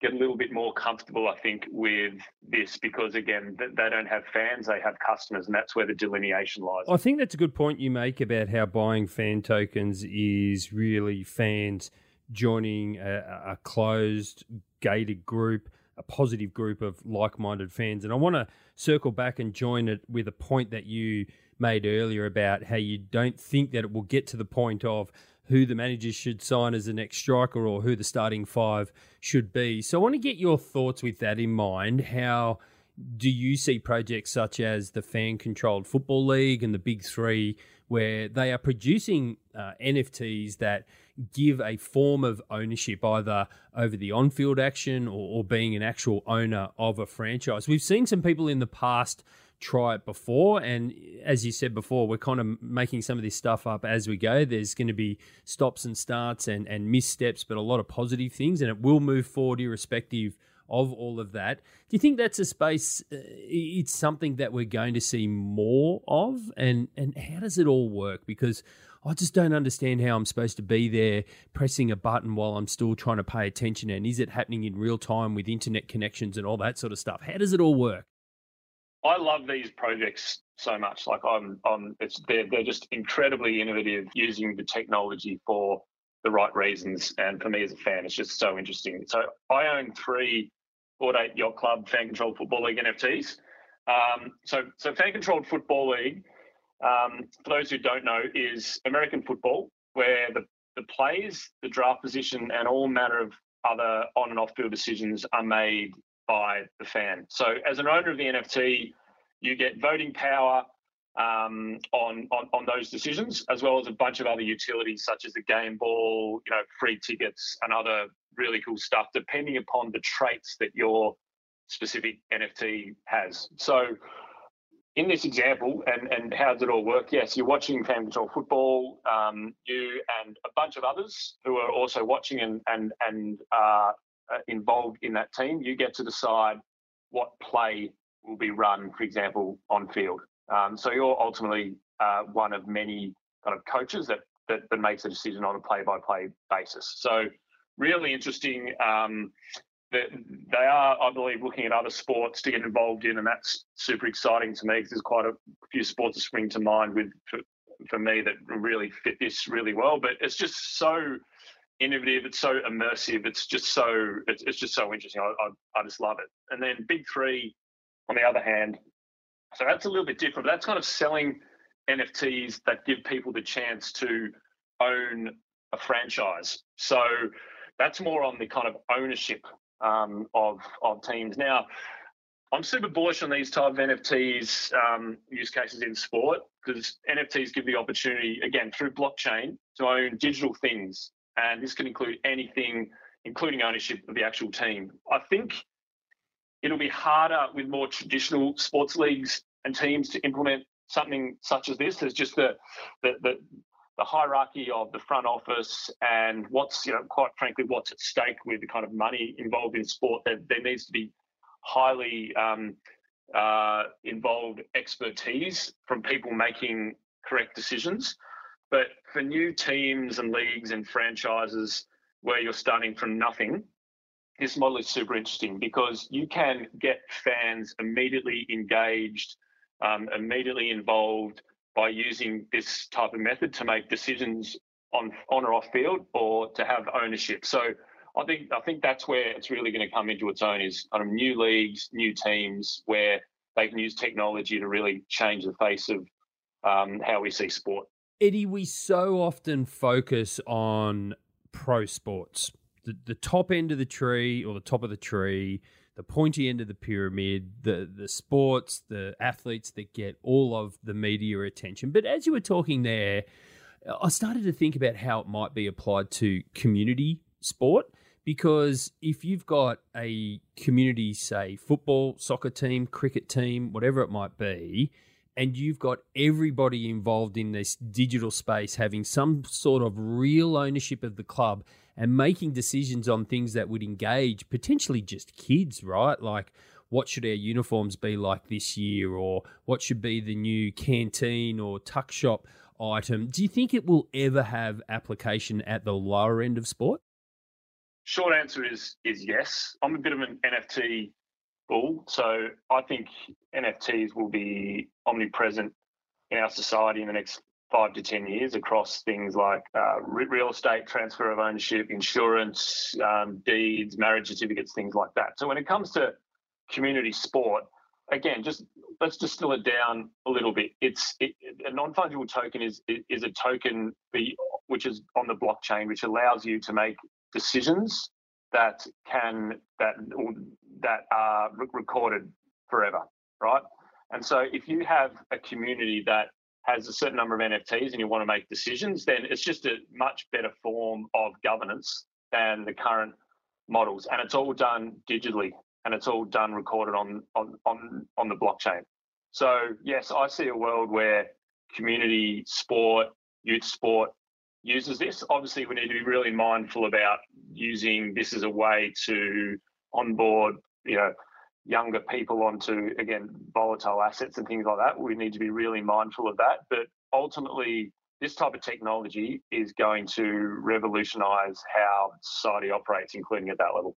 get a little bit more comfortable, I think, with this because again, they don't have fans; they have customers, and that's where the delineation lies. I think that's a good point you make about how buying fan tokens is really fans joining a, a closed, gated group a positive group of like-minded fans. And I want to circle back and join it with a point that you made earlier about how you don't think that it will get to the point of who the managers should sign as the next striker or who the starting five should be. So I want to get your thoughts with that in mind. How do you see projects such as the fan controlled football league and the big three where they are producing uh, NFTs that give a form of ownership either over the on field action or, or being an actual owner of a franchise. We've seen some people in the past try it before. And as you said before, we're kind of making some of this stuff up as we go. There's going to be stops and starts and, and missteps, but a lot of positive things, and it will move forward irrespective of all of that. Do you think that's a space? Uh, it's something that we're going to see more of, and and how does it all work? Because I just don't understand how I'm supposed to be there pressing a button while I'm still trying to pay attention. And is it happening in real time with internet connections and all that sort of stuff? How does it all work? I love these projects so much. Like I'm, I'm it's they're they're just incredibly innovative, using the technology for the right reasons. And for me as a fan, it's just so interesting. So I own three Bored Ape Yacht Club fan controlled football league NFTs. Um, so so fan controlled football league um, for those who don't know, is American football, where the, the plays, the draft position, and all manner of other on and off field decisions are made by the fan. So, as an owner of the NFT, you get voting power um, on, on on those decisions, as well as a bunch of other utilities such as the game ball, you know, free tickets, and other really cool stuff, depending upon the traits that your specific NFT has. So, in this example, and, and how does it all work? Yes, you're watching fan control football. Um, you and a bunch of others who are also watching and and and uh, involved in that team. You get to decide what play will be run, for example, on field. Um, so you're ultimately uh, one of many kind of coaches that, that, that makes a decision on a play-by-play basis. So really interesting. Um, they are, I believe, looking at other sports to get involved in, and that's super exciting to me because there's quite a few sports that spring to mind with for, for me that really fit this really well. But it's just so innovative. It's so immersive. It's just so it's, it's just so interesting. I, I, I just love it. And then Big Three, on the other hand, so that's a little bit different. That's kind of selling NFTs that give people the chance to own a franchise. So that's more on the kind of ownership um, of of teams. Now, I'm super bullish on these type of NFTs um, use cases in sport because NFTs give the opportunity again through blockchain to own digital things, and this can include anything, including ownership of the actual team. I think it'll be harder with more traditional sports leagues and teams to implement something such as this. There's just the the, the the hierarchy of the front office and what's, you know, quite frankly, what's at stake with the kind of money involved in sport. There, there needs to be highly um, uh, involved expertise from people making correct decisions. But for new teams and leagues and franchises where you're starting from nothing, this model is super interesting because you can get fans immediately engaged, um, immediately involved, by using this type of method to make decisions on on or off field or to have ownership. So I think I think that's where it's really going to come into its own is kind of new leagues, new teams where they can use technology to really change the face of um, how we see sport. Eddie, we so often focus on pro sports the, the top end of the tree or the top of the tree, the pointy end of the pyramid, the the sports, the athletes that get all of the media attention. But as you were talking there, I started to think about how it might be applied to community sport because if you've got a community, say football, soccer team, cricket team, whatever it might be, and you've got everybody involved in this digital space having some sort of real ownership of the club and making decisions on things that would engage potentially just kids, right? Like, what should our uniforms be like this year, or what should be the new canteen or tuck shop item? Do you think it will ever have application at the lower end of sport? Short answer is is yes. I'm a bit of an NFT bull, so I think NFTs will be omnipresent in our society in the next five to ten years across things like uh, real estate, transfer of ownership, insurance, um, deeds, marriage certificates, things like that. So when it comes to community sport, again, just let's distill it down a little bit. It's it, a non fungible token is is a token which is on the blockchain, which allows you to make decisions that can that that are recorded forever, right? And so if you have a community that has a certain number of NFTs and you want to make decisions, then it's just a much better form of governance than the current models. And it's all done digitally and it's all done recorded on on on, on the blockchain. So yes, I see a world where community sport, youth sport uses this. Obviously, we need to be really mindful about using this as a way to onboard, you know, younger people onto again volatile assets and things like that. We need to be really mindful of that. But ultimately, this type of technology is going to revolutionize how society operates, including at that level.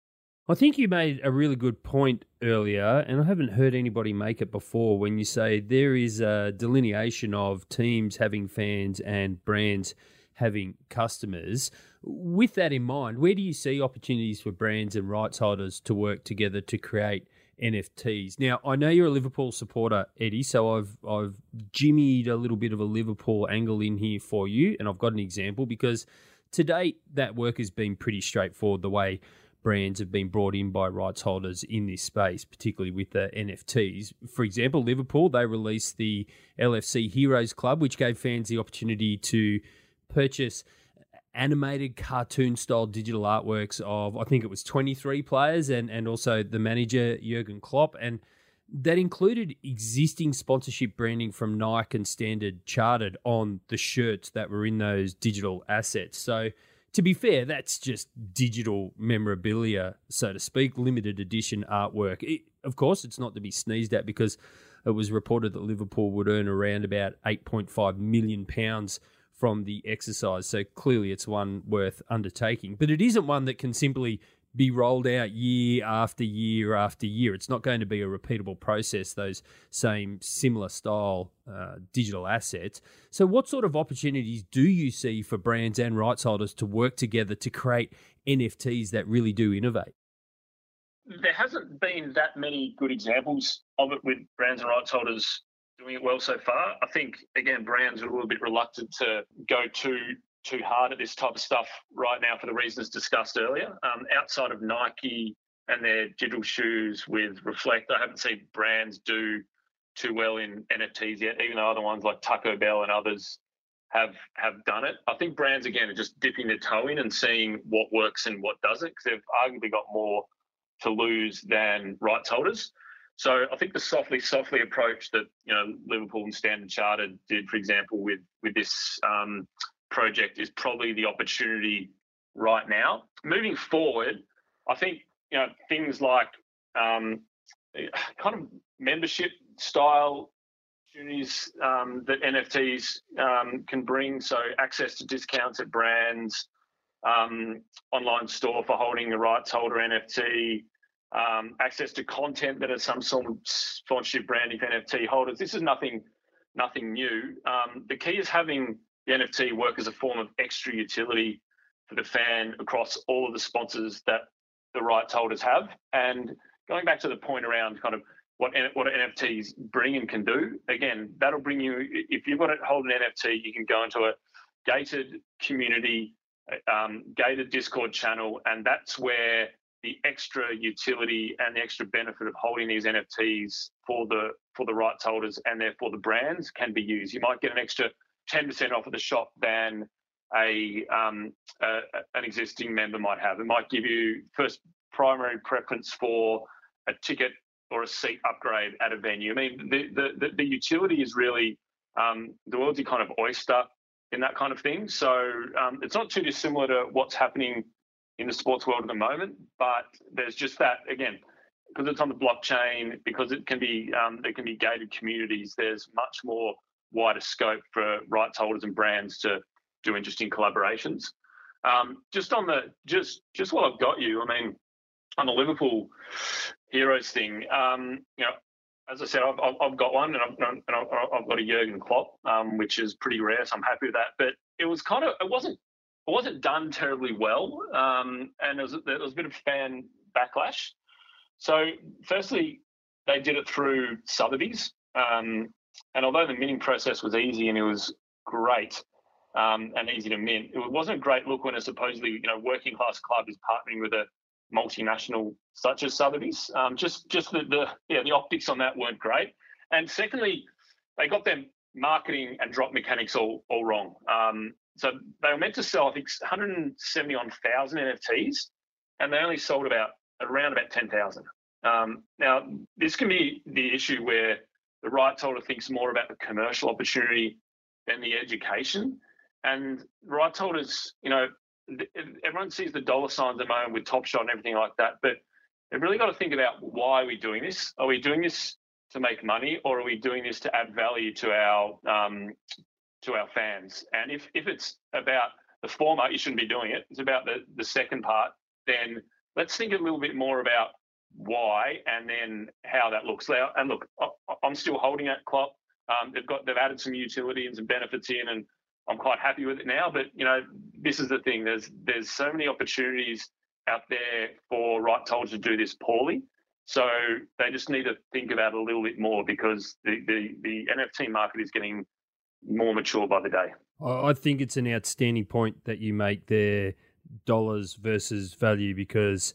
I think you made a really good point earlier, and I haven't heard anybody make it before when you say there is a delineation of teams having fans and brands having customers. With that in mind, where do you see opportunities for brands and rights holders to work together to create NFTs? Now, I know you're a Liverpool supporter, Eddie, so I've I've jimmied a little bit of a Liverpool angle in here for you, and I've got an example because to date that work has been pretty straightforward. The way brands have been brought in by rights holders in this space, particularly with the NFTs. For example, Liverpool they released the LFC Heroes Club, which gave fans the opportunity to purchase animated cartoon style digital artworks of I think it was 23 players and and also the manager Jurgen Klopp and that included existing sponsorship branding from Nike and Standard Chartered on the shirts that were in those digital assets. So to be fair, that's just digital memorabilia, so to speak, limited edition artwork. It, of course, it's not to be sneezed at because it was reported that Liverpool would earn around about 8.5 million pounds from the exercise. So clearly it's one worth undertaking. But it isn't one that can simply be rolled out year after year after year. It's not going to be a repeatable process, those same similar style uh, digital assets. So, what sort of opportunities do you see for brands and rights holders to work together to create NFTs that really do innovate? There hasn't been that many good examples of it with brands and rights holders doing it well so far. I think again, brands are a little bit reluctant to go too too hard at this type of stuff right now for the reasons discussed earlier. Um, outside of Nike and their digital shoes with Reflect, I haven't seen brands do too well in NFTs yet. Even though other ones like Taco Bell and others have have done it. I think brands again are just dipping their toe in and seeing what works and what doesn't because they've arguably got more to lose than rights holders. So I think the softly, softly approach that you know Liverpool and Standard Chartered did, for example, with with this um, project, is probably the opportunity right now. Moving forward, I think you know things like um, kind of membership style opportunities um, that NFTs um, can bring. So access to discounts at brands, um, online store for holding the rights holder NFT um, access to content that is some sort of sponsorship branding for NFT holders. This is nothing, nothing new. Um, the key is having the NFT work as a form of extra utility for the fan across all of the sponsors that the rights holders have. And going back to the point around kind of what what NFTs bring and can do, again, that'll bring you. If you've got to hold an NFT, you can go into a gated community um, gated Discord channel, and that's where the extra utility and the extra benefit of holding these NFTs for the for the rights holders and therefore the brands can be used. You might get an extra 10% off at the shop than a, um, a, an existing member might have. It might give you first primary preference for a ticket or a seat upgrade at a venue. I mean, the the, the, utility is really um, the world's a kind of oyster in that kind of thing. So um, it's not too dissimilar to what's happening in the sports world at the moment. But there's just that again because it's on the blockchain, because it can be um, there can be gated communities. There's much more wider scope for rights holders and brands to do interesting collaborations. Um, just on the just just while I've got you, I mean, on the Liverpool heroes thing, um, you know, as I said, I've, I've got one, and I've, and I've got a Jurgen Klopp, um, which is pretty rare, so I'm happy with that. But it was kind of it wasn't it wasn't done terribly well, um, and there was, there was a bit of fan backlash. So, firstly, they did it through Sotheby's, um, and although the minting process was easy and it was great um, and easy to mint, it wasn't a great look when a supposedly you know working class club is partnering with a multinational such as Sotheby's. Um, just just the, the yeah the optics on that weren't great, and secondly, they got their marketing and drop mechanics all all wrong. Um, so they were meant to sell, I think, 171,000 NFTs, and they only sold about around about 10,000. Um, now, this can be the issue where the rights holder thinks more about the commercial opportunity than the education. And rights holders, you know, everyone sees the dollar signs at the moment with Top Shot and everything like that, but they've really got to think about why are we doing this? Are we doing this to make money, or are we doing this to add value to our um, to our fans. And if, if it's about the former, you shouldn't be doing it. It's about the, the second part, then let's think a little bit more about why and then how that looks. And look, I'm still holding that Klopp. Um, they've got they've added some utility and some benefits in, and I'm quite happy with it now. But you know, this is the thing. There's there's so many opportunities out there for right holders to do this poorly. So they just need to think about it a little bit more because the, the, the NFT market is getting more mature by the day. I think it's an outstanding point that you make there, dollars versus value, because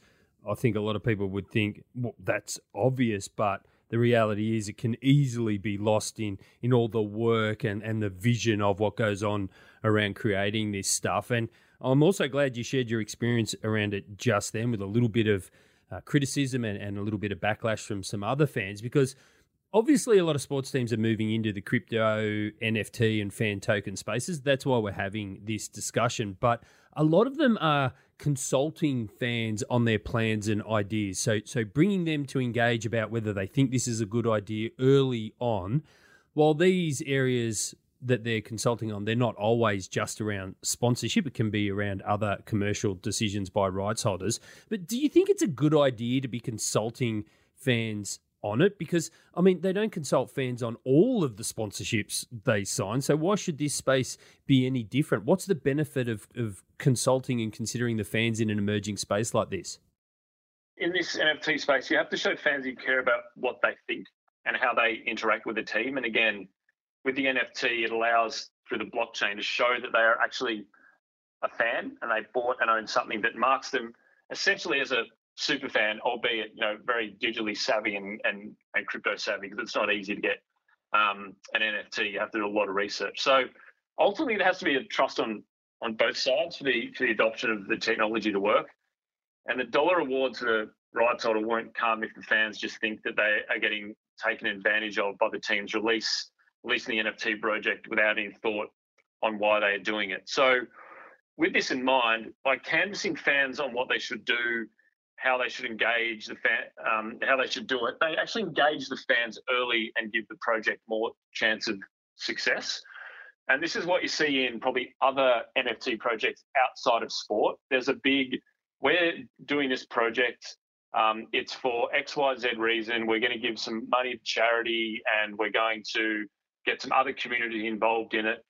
I think a lot of people would think well, that's obvious, but the reality is it can easily be lost in in all the work and, and the vision of what goes on around creating this stuff. And I'm also glad you shared your experience around it just then with a little bit of uh, criticism and, and a little bit of backlash from some other fans because obviously a lot of sports teams are moving into the crypto nft and fan token spaces. That's why we're having this discussion. But a lot of them are consulting fans on their plans and ideas. So so bringing them to engage about whether they think this is a good idea early on while these areas that they're consulting on they're not always just around sponsorship. It can be around other commercial decisions by rights holders. But do you think it's a good idea to be consulting fans on it because I mean they don't consult fans on all of the sponsorships they sign. So why should this space be any different? What's the benefit of, of consulting and considering the fans in an emerging space like this? In this NFT space, you have to show fans you care about what they think and how they interact with the team. And again, with the NFT, it allows through the blockchain to show that they are actually a fan and they bought and own something that marks them essentially as a super fan, albeit you know very digitally savvy and and, and crypto savvy, because it's not easy to get um, an NFT. You have to do a lot of research. So ultimately, there has to be a trust on on both sides for the for the adoption of the technology to work. And the dollar rewards to the rights holder won't come if the fans just think that they are getting taken advantage of by the team's release releasing the NFT project without any thought on why they are doing it. So with this in mind, by canvassing fans on what they should do how they should engage the fan, um, how they should do it. They actually engage the fans early and give the project more chance of success. And this is what you see in probably other NFT projects outside of sport. There's a big, we're doing this project. Um, it's for XYZ reason. We're going to give some money to charity and we're going to get some other community involved in it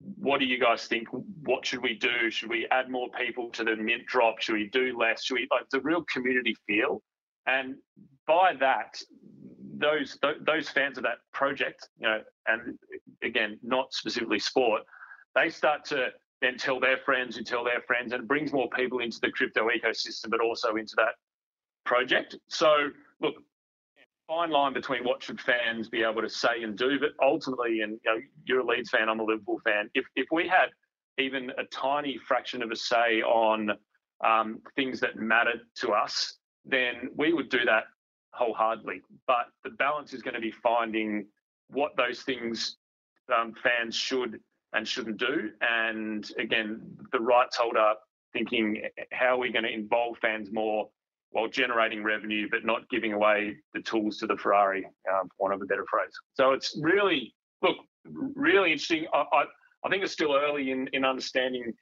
what do you guys think? What should we do? Should we add more people to the mint drop? Should we do less? Should we like the real community feel? And by that, those those fans of that project, you know, and again, not specifically sport, they start to then tell their friends who tell their friends, and it brings more people into the crypto ecosystem, but also into that project. So, look, fine line between what should fans be able to say and do, but ultimately, and you know, you're a Leeds fan, I'm a Liverpool fan. If if we had even a tiny fraction of a say on um, things that matter to us, then we would do that wholeheartedly. But the balance is going to be finding what those things um, fans should and shouldn't do. And again, the rights holder thinking how are we going to involve fans more while generating revenue, but not giving away the tools to the Ferrari, um, for want of a better phrase. So it's really, look, really interesting. I, I, I think it's still early in, in understanding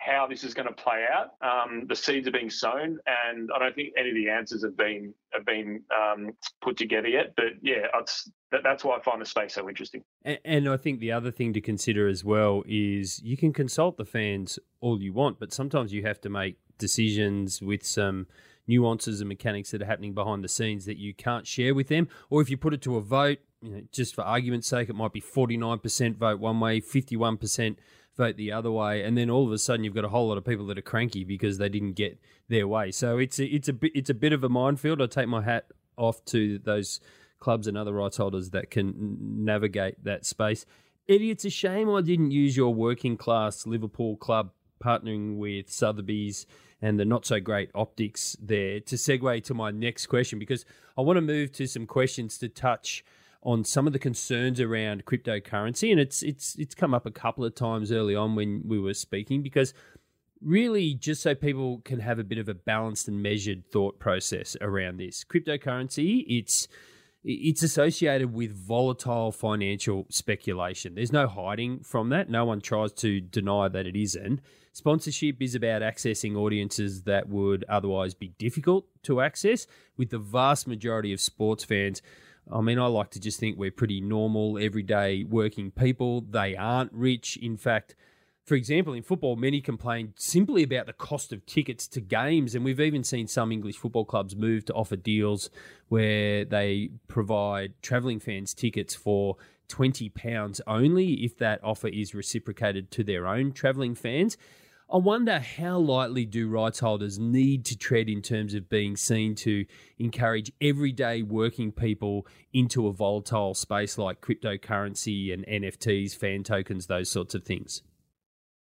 how this is going to play out. Um, the seeds are being sown, and I don't think any of the answers have been have been um, put together yet. But yeah, that, that's why I find the space so interesting. And, and, I think the other thing to consider as well is you can consult the fans all you want, but sometimes you have to make decisions with some nuances and mechanics that are happening behind the scenes that you can't share with them. Or if you put it to a vote, you know, just for argument's sake, it might be forty nine percent vote one way, fifty one percent vote the other way, and then all of a sudden you've got a whole lot of people that are cranky because they didn't get their way. So it's a, it's a bit it's a bit of a minefield. I take my hat off to those clubs and other rights holders that can navigate that space. Eddie, it's a shame I didn't use your working class Liverpool club partnering with Sotheby's and the not so great optics there to segue to my next question because I want to move to some questions to touch on some of the concerns around cryptocurrency, and it's it's it's come up a couple of times early on when we were speaking because really just so people can have a bit of a balanced and measured thought process around this cryptocurrency it's it's associated with volatile financial speculation. There's no hiding from that. No one tries to deny that it isn't sponsorship is about accessing audiences that would otherwise be difficult to access with the vast majority of sports fans I mean, I like to just think we're pretty normal, everyday working people. They aren't rich. In fact, for example, in football, many complain simply about the cost of tickets to games. And we've even seen some English football clubs move to offer deals where they provide travelling fans tickets for £20 only if that offer is reciprocated to their own travelling fans. I wonder how lightly do rights holders need to tread in terms of being seen to encourage everyday working people into a volatile space like cryptocurrency and NFTs, fan tokens, those sorts of things?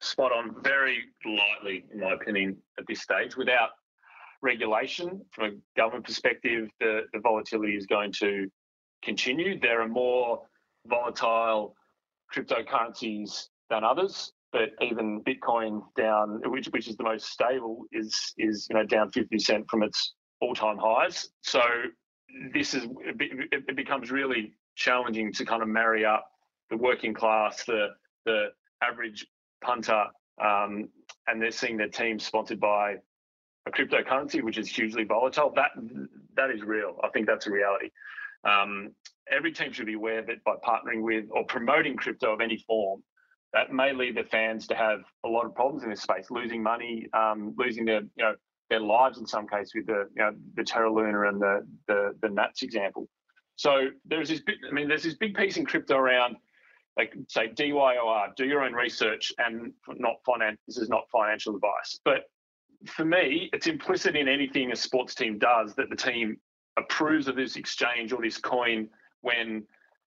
Spot on. Very lightly, in my opinion, at this stage. Without regulation, from a government perspective, the, the volatility is going to continue. There are more volatile cryptocurrencies than others but even Bitcoin down, which which is the most stable, is is you know down fifty percent from its all time highs. So this is it becomes really challenging to kind of marry up the working class, the the average punter, um, and they're seeing their team sponsored by a cryptocurrency, which is hugely volatile. That that is real. I think that's a reality. Um, every team should be aware that by partnering with or promoting crypto of any form, that may lead the fans to have a lot of problems in this space, losing money, um, losing their you know their lives in some cases with the you know the Terra Luna and the the, the Nats example. So there's this big, I mean, there's this big piece in crypto around like say DYOR, do your own research and not finance. This is not financial advice, but for me, it's implicit in anything a sports team does that the team approves of this exchange or this coin when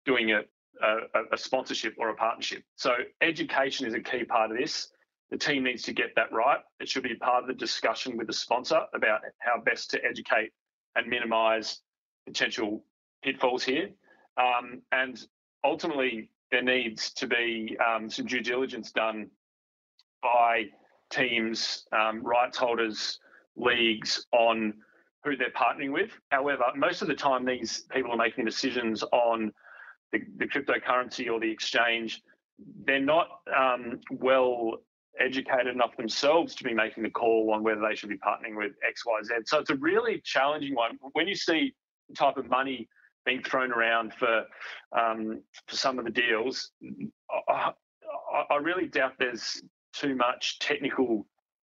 doing a, a, a sponsorship or a partnership. So education is a key part of this. The team needs to get that right. It should be part of the discussion with the sponsor about how best to educate and minimise potential pitfalls here. Um, and ultimately, there needs to be um, some due diligence done by teams, um, rights holders, leagues on who they're partnering with. However, most of the time, these people are making decisions on the, the cryptocurrency or the exchange, they're not um, well educated enough themselves to be making the call on whether they should be partnering with X, Y, Z. So it's a really challenging one. When you see the type of money being thrown around for um, for some of the deals, I, I, really doubt there's too much technical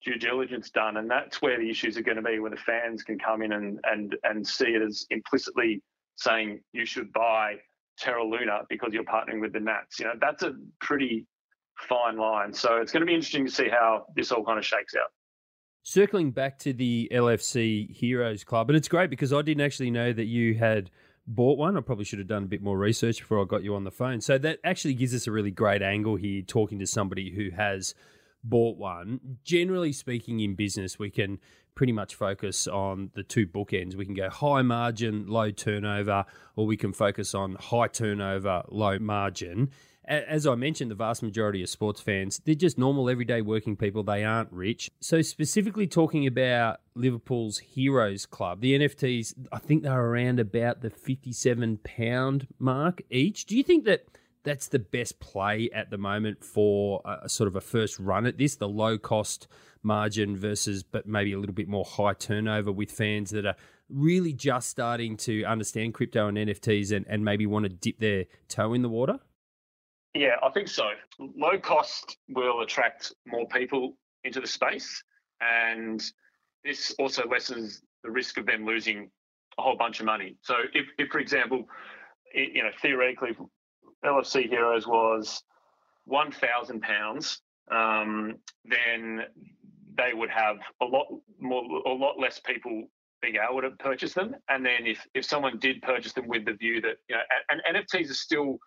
due diligence done, and that's where the issues are going to be, where the fans can come in and and and see it as implicitly saying you should buy Terra Luna because you're partnering with the Nats. You know, that's a pretty fine line. So it's going to be interesting to see how this all kind of shakes out. Circling back to the LFC Heroes Club, and it's great because I didn't actually know that you had bought one. I probably should have done a bit more research before I got you on the phone. So that actually gives us a really great angle here talking to somebody who has bought one. Generally speaking, in business, we can pretty much focus on the two bookends. We can go high margin, low turnover, or we can focus on high turnover, low margin. As I mentioned, the vast majority of sports fans, they're just normal, everyday working people. They aren't rich. So, specifically talking about Liverpool's Heroes Club, the NFTs, I think they're around about the £57 mark each. Do you think that that's the best play at the moment for a, sort of a first run at this, the low cost margin versus, but maybe a little bit more high turnover with fans that are really just starting to understand crypto and NFTs and, and maybe want to dip their toe in the water? Yeah, I think so. Low cost will attract more people into the space, and this also lessens the risk of them losing a whole bunch of money. So, if, if for example, you know, theoretically, LFC Heroes was one thousand um, pounds, then they would have a lot more, a lot less people being able to purchase them. And then if if someone did purchase them with the view that you know, and, and NFTs are still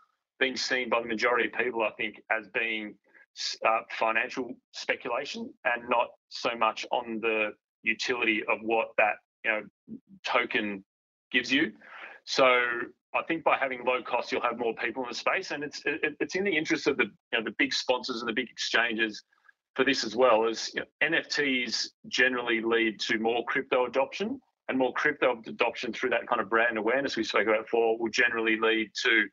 being seen by the majority of people, I think, as being uh, financial speculation and not so much on the utility of what that you know token gives you. So I think by having low cost, you'll have more people in the space, and it's it, it's in the interest of the you know the big sponsors and the big exchanges for this as well. As you know, NFTs generally lead to more crypto adoption, and more crypto adoption through that kind of brand awareness we spoke about before will generally lead to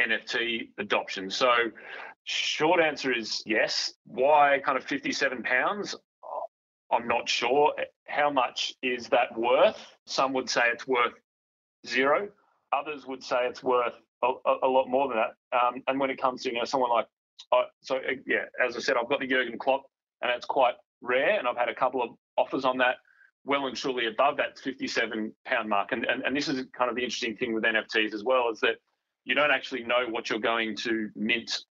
NFT adoption. So, short answer is yes. Why kind of 57 pounds? I'm not sure. How much is that worth? Some would say it's worth zero. Others would say it's worth a, a lot more than that. Um, and when it comes to you know someone like, so uh, yeah, as I said, I've got the Jurgen Klopp, and it's quite rare, and I've had a couple of offers on that, well and truly above that 57 pound mark. And, and and this is kind of the interesting thing with NFTs as well is that you don't actually know what you're going to mint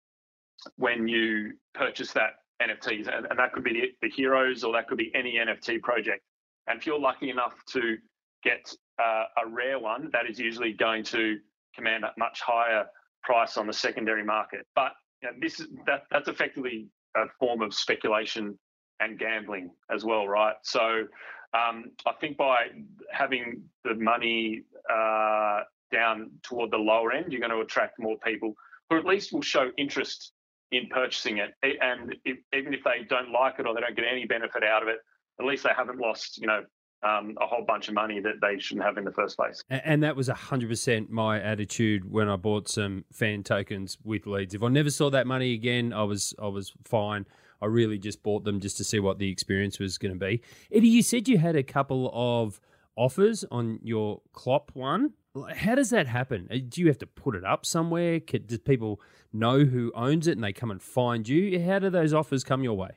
when you purchase that NFTs. And, and that could be the, the, heroes or that could be any NFT project. And if you're lucky enough to get uh, a rare one, that is usually going to command a much higher price on the secondary market. But you know, this is that that's effectively a form of speculation and gambling as well, right? So um, I think by having the money uh, down toward the lower end, you're going to attract more people who at least will show interest in purchasing it. And if, even if they don't like it or they don't get any benefit out of it, at least they haven't lost, you know, um, a whole bunch of money that they shouldn't have in the first place. And that was 100% my attitude when I bought some fan tokens with Leeds. If I never saw that money again, I was I was fine. I really just bought them just to see what the experience was going to be. Eddie, you said you had a couple of offers on your Klopp one. How does that happen? Uh, do you have to put it up somewhere? Do people know who owns it and they come and find you? How do those offers come your way?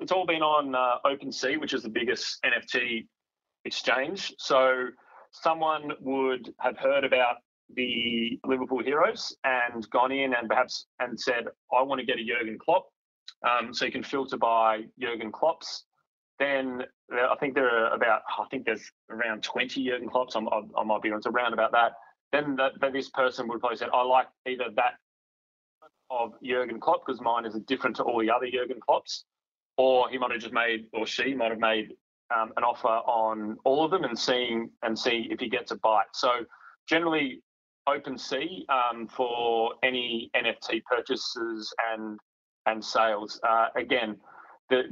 It's all been on uh, OpenSea, which is the biggest NFT exchange. So someone would have heard about the Liverpool Heroes and gone in and perhaps and said, "I want to get a Jurgen Klopp." Um, so you can filter by Jurgen Klopps. Then I think there are about, I think there's around 20 Jurgen Klopps. I'm, I, I might be it's around about that. Then that, that this person would probably say, I like either that of Jurgen Klopp because mine is different to all the other Jurgen Klopps, or he might have just made, or she might have made um, an offer on all of them and seeing and see if he gets a bite. So generally, OpenSea um, for any NFT purchases and and sales. Uh, again, the,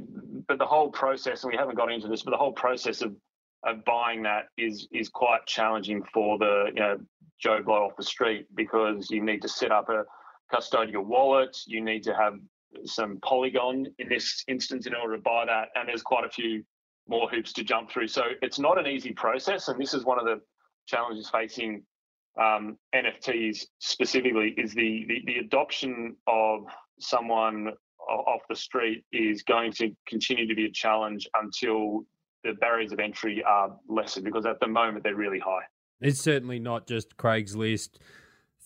but the whole process, and we haven't got into this, but the whole process of of buying that is is quite challenging for the you know Joe Blow off the street because you need to set up a custodial wallet, you need to have some Polygon in this instance in order to buy that, and there's quite a few more hoops to jump through. So it's not an easy process, and this is one of the challenges facing um, NFTs specifically is the, the the adoption of someone off the street is going to continue to be a challenge until the barriers of entry are lessened because at the moment they're really high. It's certainly not just Craigslist,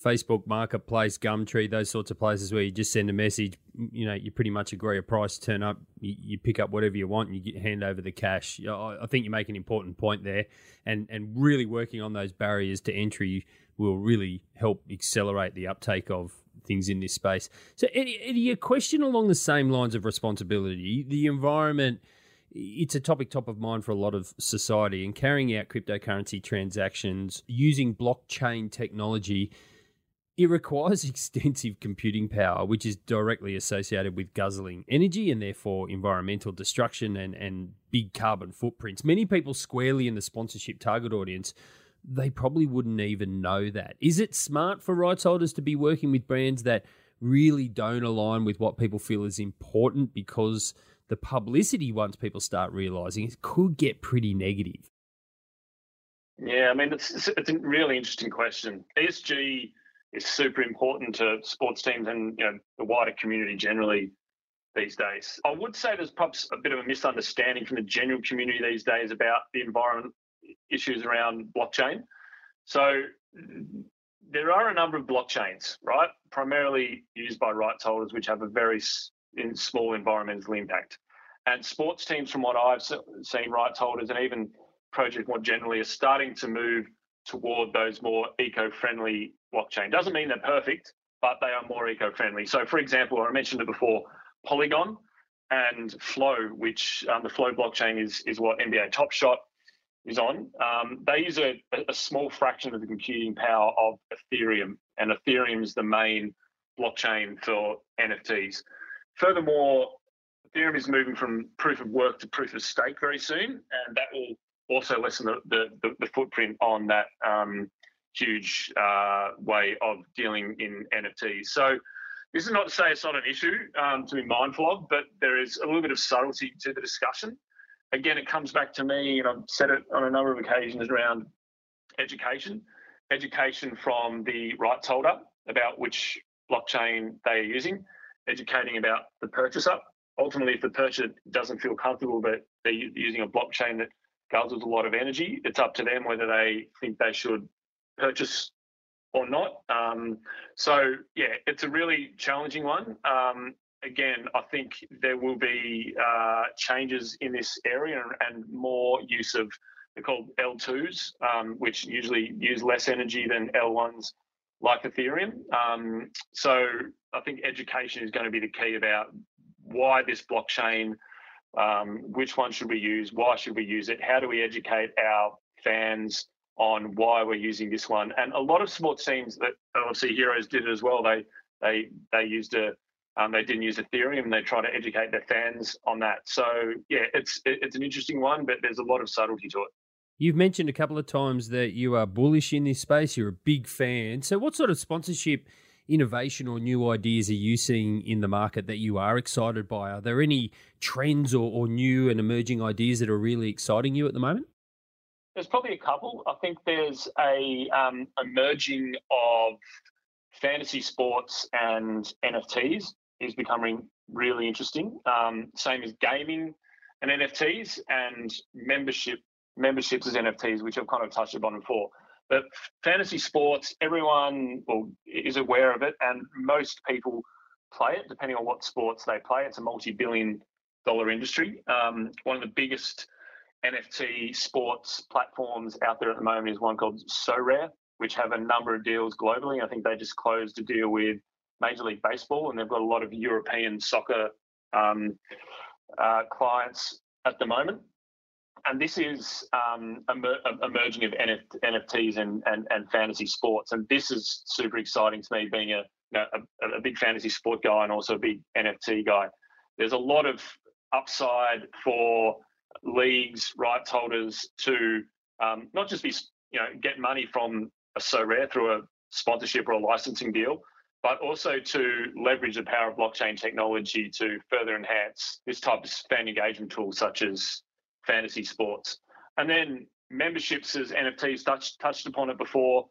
Facebook Marketplace, Gumtree, those sorts of places where you just send a message, you know, you pretty much agree a price, turn up, you, you pick up whatever you want, and you get, hand over the cash. I, I think you make an important point there, and and really working on those barriers to entry will really help accelerate the uptake of things in this space. So, Eddie, Eddie, a question along the same lines of responsibility, the environment it's a topic top of mind for a lot of society and carrying out cryptocurrency transactions using blockchain technology it requires extensive computing power, which is directly associated with guzzling energy and therefore environmental destruction and, and big carbon footprints. Many people squarely in the sponsorship target audience, they probably wouldn't even know that. Is it smart for rights holders to be working with brands that really don't align with what people feel is important because the publicity, once people start realizing, it could get pretty negative? Yeah, I mean, it's, it's a really interesting question. ESG is super important to sports teams and you know the wider community generally these days. I would say there's perhaps a bit of a misunderstanding from the general community these days about the environment issues around blockchain. So there are a number of blockchains, right? Primarily used by rights holders, which have a very small environmental impact. And sports teams, from what I've seen, rights holders and even projects more generally, are starting to move toward those more eco-friendly blockchain. Doesn't mean they're perfect, but they are more eco-friendly. So, for example, I mentioned it before, Polygon and Flow, which um, the Flow blockchain is is what NBA Top Shot is on. Um, they use a, a small fraction of the computing power of Ethereum, and Ethereum is the main blockchain for NFTs. Furthermore, Ethereum is moving from proof of work to proof of stake very soon, and that will also lessen the, the, the footprint on that um, huge uh, way of dealing in NFTs. So this is not to say it's not an issue um, to be mindful of, but there is a little bit of subtlety to the discussion. Again, it comes back to me, and I've said it on a number of occasions around education, education from the rights holder about which blockchain they are using, educating about the purchaser. Ultimately, if the purchaser doesn't feel comfortable that they're using a blockchain that guzzles a lot of energy. It's up to them whether they think they should purchase or not. Um, so yeah, it's a really challenging one. Um, again, I think there will be uh, changes in this area and, more use of they're called L2s, um, which usually use less energy than L1s like Ethereum. Um, so I think education is going to be the key about why this blockchain um, which one should we use? Why should we use it? How do we educate our fans on why we're using this one? And a lot of sports teams that obviously Heroes did it as well. They they they used a um, they didn't use Ethereum. They try to educate their fans on that. So yeah, it's it's an interesting one, but there's a lot of subtlety to it. You've mentioned a couple of times that you are bullish in this space. You're a big fan. So what sort of sponsorship? innovation or new ideas are you seeing in the market that you are excited by? Are there any trends or, or new and emerging ideas that are really exciting you at the moment? There's probably a couple. I think there's a um, emerging of fantasy sports and NFTs is becoming really interesting. Um, same as gaming and NFTs and membership memberships as NFTs, which I've kind of touched upon before. But fantasy sports, everyone well, is aware of it, and most people play it, depending on what sports they play. It's a multi-billion dollar industry. Um, one of the biggest NFT sports platforms out there at the moment is one called Sorare, which have a number of deals globally. I think they just closed a deal with Major League Baseball, and they've got a lot of European soccer um, uh, clients at the moment and this is um, emerging of NFTs and, and, and fantasy sports, and this is super exciting to me, being a, a, a big fantasy sport guy and also a big NFT guy. There's a lot of upside for leagues, rights holders to um, not just be you know get money from a Sorare through a sponsorship or a licensing deal, but also to leverage the power of blockchain technology to further enhance this type of fan engagement tool, such as fantasy sports. And then memberships as NFTs touched touched upon it before,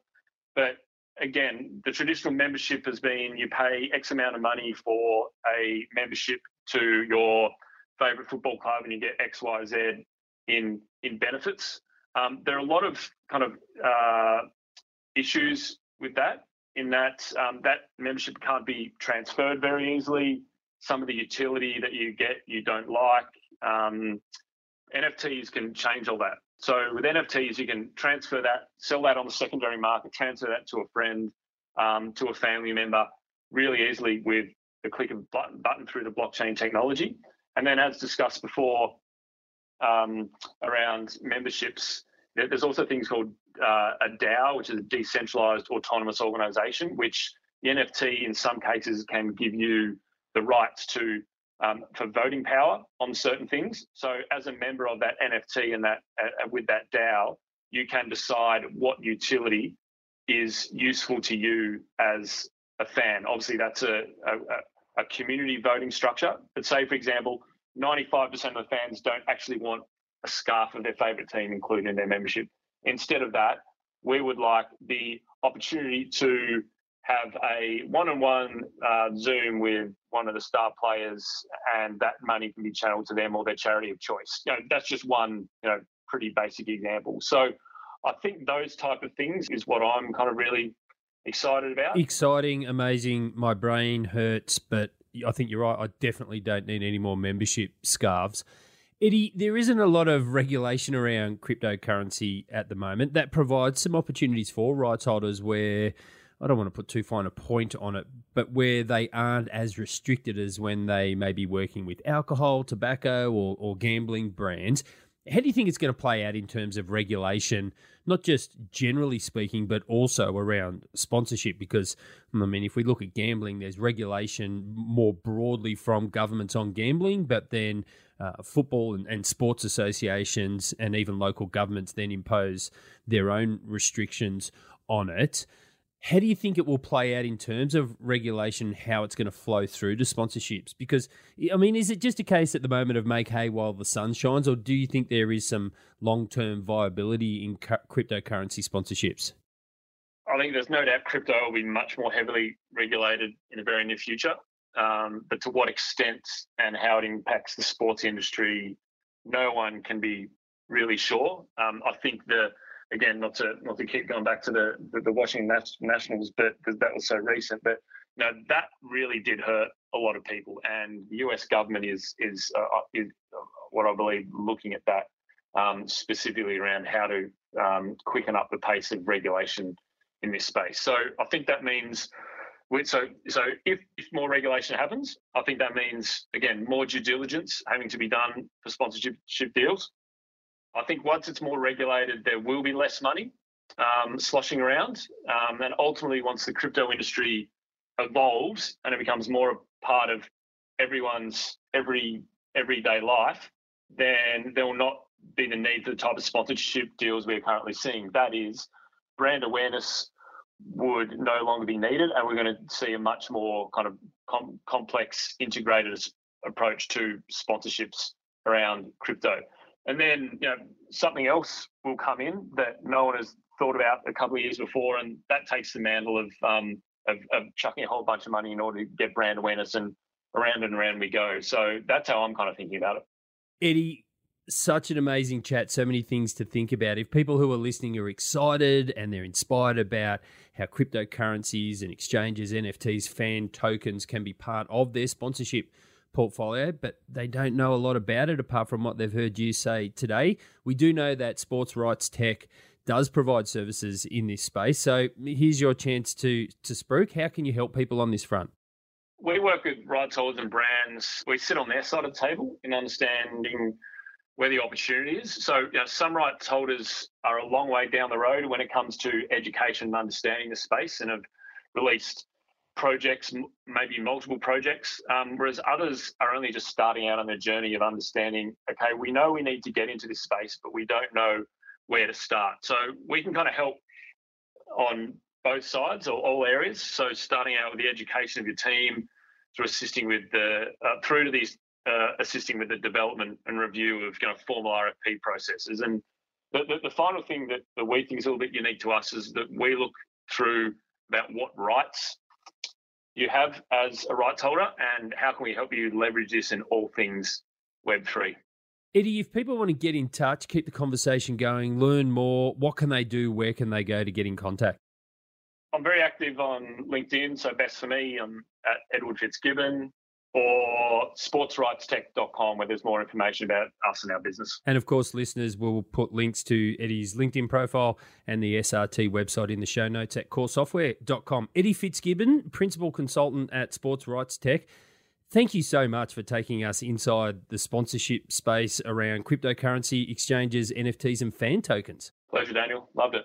but again, the traditional membership has been you pay X amount of money for a membership to your favorite football club and you get X, Y, Z in in benefits. Um, there are a lot of kind of uh, issues with that in that um, that membership can't be transferred very easily. Some of the utility that you get you don't like. Um, NFTs can change all that. So with NFTs, you can transfer that, sell that on the secondary market, transfer that to a friend, um, to a family member, really easily with the click of button, button through the blockchain technology. And then, as discussed before, um, around memberships, there's also things called uh, a DAO, which is a decentralized autonomous organization, which the NFT in some cases can give you the rights to um, for voting power on certain things. So, as a member of that NFT and that uh, with that DAO, you can decide what utility is useful to you as a fan. Obviously, that's a, a, a community voting structure. But say, for example, 95% of the fans don't actually want a scarf of their favourite team included in their membership. Instead of that, we would like the opportunity to have a one-on-one uh, Zoom with one of the star players, and that money can be channeled to them or their charity of choice. You know, that's just one, you know, pretty basic example. So, I think those type of things is what I'm kind of really excited about. Exciting, amazing. My brain hurts, but I think you're right. I definitely don't need any more membership scarves. Eddie, there isn't a lot of regulation around cryptocurrency at the moment that provides some opportunities for rights holders where I don't want to put too fine a point on it, but where they aren't as restricted as when they may be working with alcohol, tobacco, or, or gambling brands. How do you think it's going to play out in terms of regulation, not just generally speaking, but also around sponsorship? Because, I mean, if we look at gambling, there's regulation more broadly from governments on gambling, but then uh, football and, and sports associations and even local governments then impose their own restrictions on it. How do you think it will play out in terms of regulation, how it's going to flow through to sponsorships? Because, I mean, is it just a case at the moment of make hay while the sun shines, or do you think there is some long term viability in cryptocurrency sponsorships? I think there's no doubt crypto will be much more heavily regulated in the very near future. Um, but to what extent and how it impacts the sports industry, no one can be really sure. Um, I think the again, not to not to keep going back to the the, the Washington Nationals, but because that was so recent, but you know that really did hurt a lot of people, and the U.S. government is is, uh, is uh, what I believe looking at that um, specifically around how to um, quicken up the pace of regulation in this space. So I think that means. So, so if, if more regulation happens, I think that means again more due diligence having to be done for sponsorship deals. I think once it's more regulated, there will be less money um, sloshing around. Um, and ultimately, once the crypto industry evolves and it becomes more a part of everyone's every everyday life, then there will not be the need for the type of sponsorship deals we're currently seeing. That is, brand awareness would no longer be needed, and we're going to see a much more kind of com- complex, integrated approach to sponsorships around crypto. And then, you know, something else will come in that no one has thought about a couple of years before, and that takes the mantle of um, of, of chucking a whole bunch of money in order to get brand awareness, and around and around we go. So that's how I'm kind of thinking about it. Eddie, such an amazing chat. So many things to think about. If people who are listening are excited and they're inspired about how cryptocurrencies and exchanges, NFTs, fan tokens can be part of their sponsorship portfolio, but they don't know a lot about it apart from what they've heard you say today. We do know that sports rights tech does provide services in this space. So here's your chance to to spruik. How can you help people on this front? We work with rights holders and brands. We sit on their side of the table in understanding where the opportunity is. So you know, some rights holders are a long way down the road when it comes to education and understanding the space and have released projects, maybe multiple projects, um, whereas others are only just starting out on their journey of understanding, okay, we know we need to get into this space, but we don't know where to start. So we can kind of help on both sides or all areas. So starting out with the education of your team, through assisting with the uh, through to these uh, assisting with the development and review of you know, formal RFP processes. And the, the, the final thing that, that we think is a little bit unique to us is that we look through about what rights you have as a rights holder and how can we help you leverage this in all things Web3? Eddie, if people want to get in touch, keep the conversation going, learn more, what can they do? Where can they go to get in contact? I'm very active on LinkedIn. So best for me, I'm at Edward Fitzgibbon or sportsrightstech.com where there's more information about us and our business. And of course, listeners will put links to Eddie's LinkedIn profile and the SRT website in the show notes at coresoftware.com. Eddie Fitzgibbon, principal consultant at Sports Rights Tech. Thank you so much for taking us inside the sponsorship space around cryptocurrency, exchanges, NFTs, and fan tokens. Pleasure, Daniel. Loved it.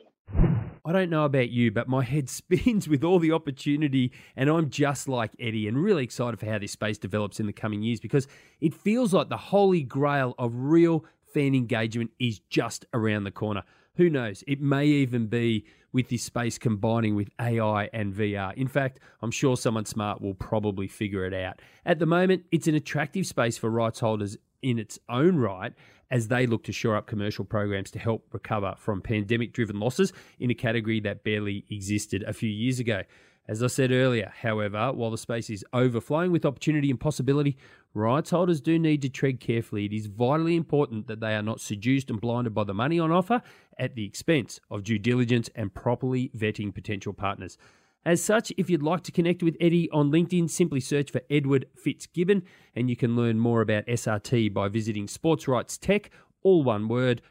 I don't know about you, but my head spins with all the opportunity, and I'm just like Eddie and really excited for how this space develops in the coming years because it feels like the holy grail of real fan engagement is just around the corner. Who knows? It may even be with this space combining with AI and VR. In fact, I'm sure someone smart will probably figure it out. At the moment, it's an attractive space for rights holders in its own right as they look to shore up commercial programs to help recover from pandemic driven losses in a category that barely existed a few years ago. As I said earlier, however, while the space is overflowing with opportunity and possibility, rights holders do need to tread carefully. It is vitally important that they are not seduced and blinded by the money on offer at the expense of due diligence and properly vetting potential partners. As such, if you'd like to connect with Eddie on LinkedIn, simply search for Edward Fitzgibbon and you can learn more about SRT by visiting Sports Rights Tech, all one word.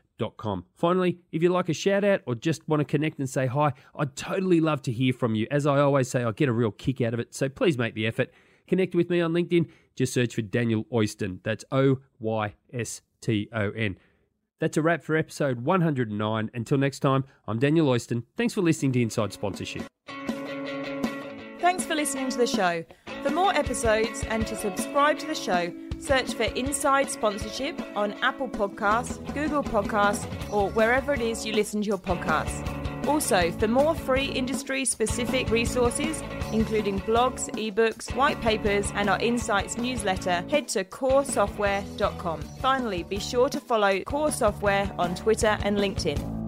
Finally, if you like a shout out or just want to connect and say hi, I'd totally love to hear from you. As I always say, I get a real kick out of it, so please make the effort. Connect with me on LinkedIn. Just search for Daniel Oyston. That's O Y S T O N. That's a wrap for episode 109. Until next time, I'm Daniel Oyston. Thanks for listening to Inside Sponsorship. Thanks for listening to the show. For more episodes and to subscribe to the show, search for Inside Sponsorship on Apple Podcasts, Google Podcasts, or wherever it is you listen to your podcasts. Also, for more free industry specific resources, including blogs, ebooks, white papers, and our Insights newsletter, head to coresoftware.com. Finally, be sure to follow Core Software on Twitter and LinkedIn.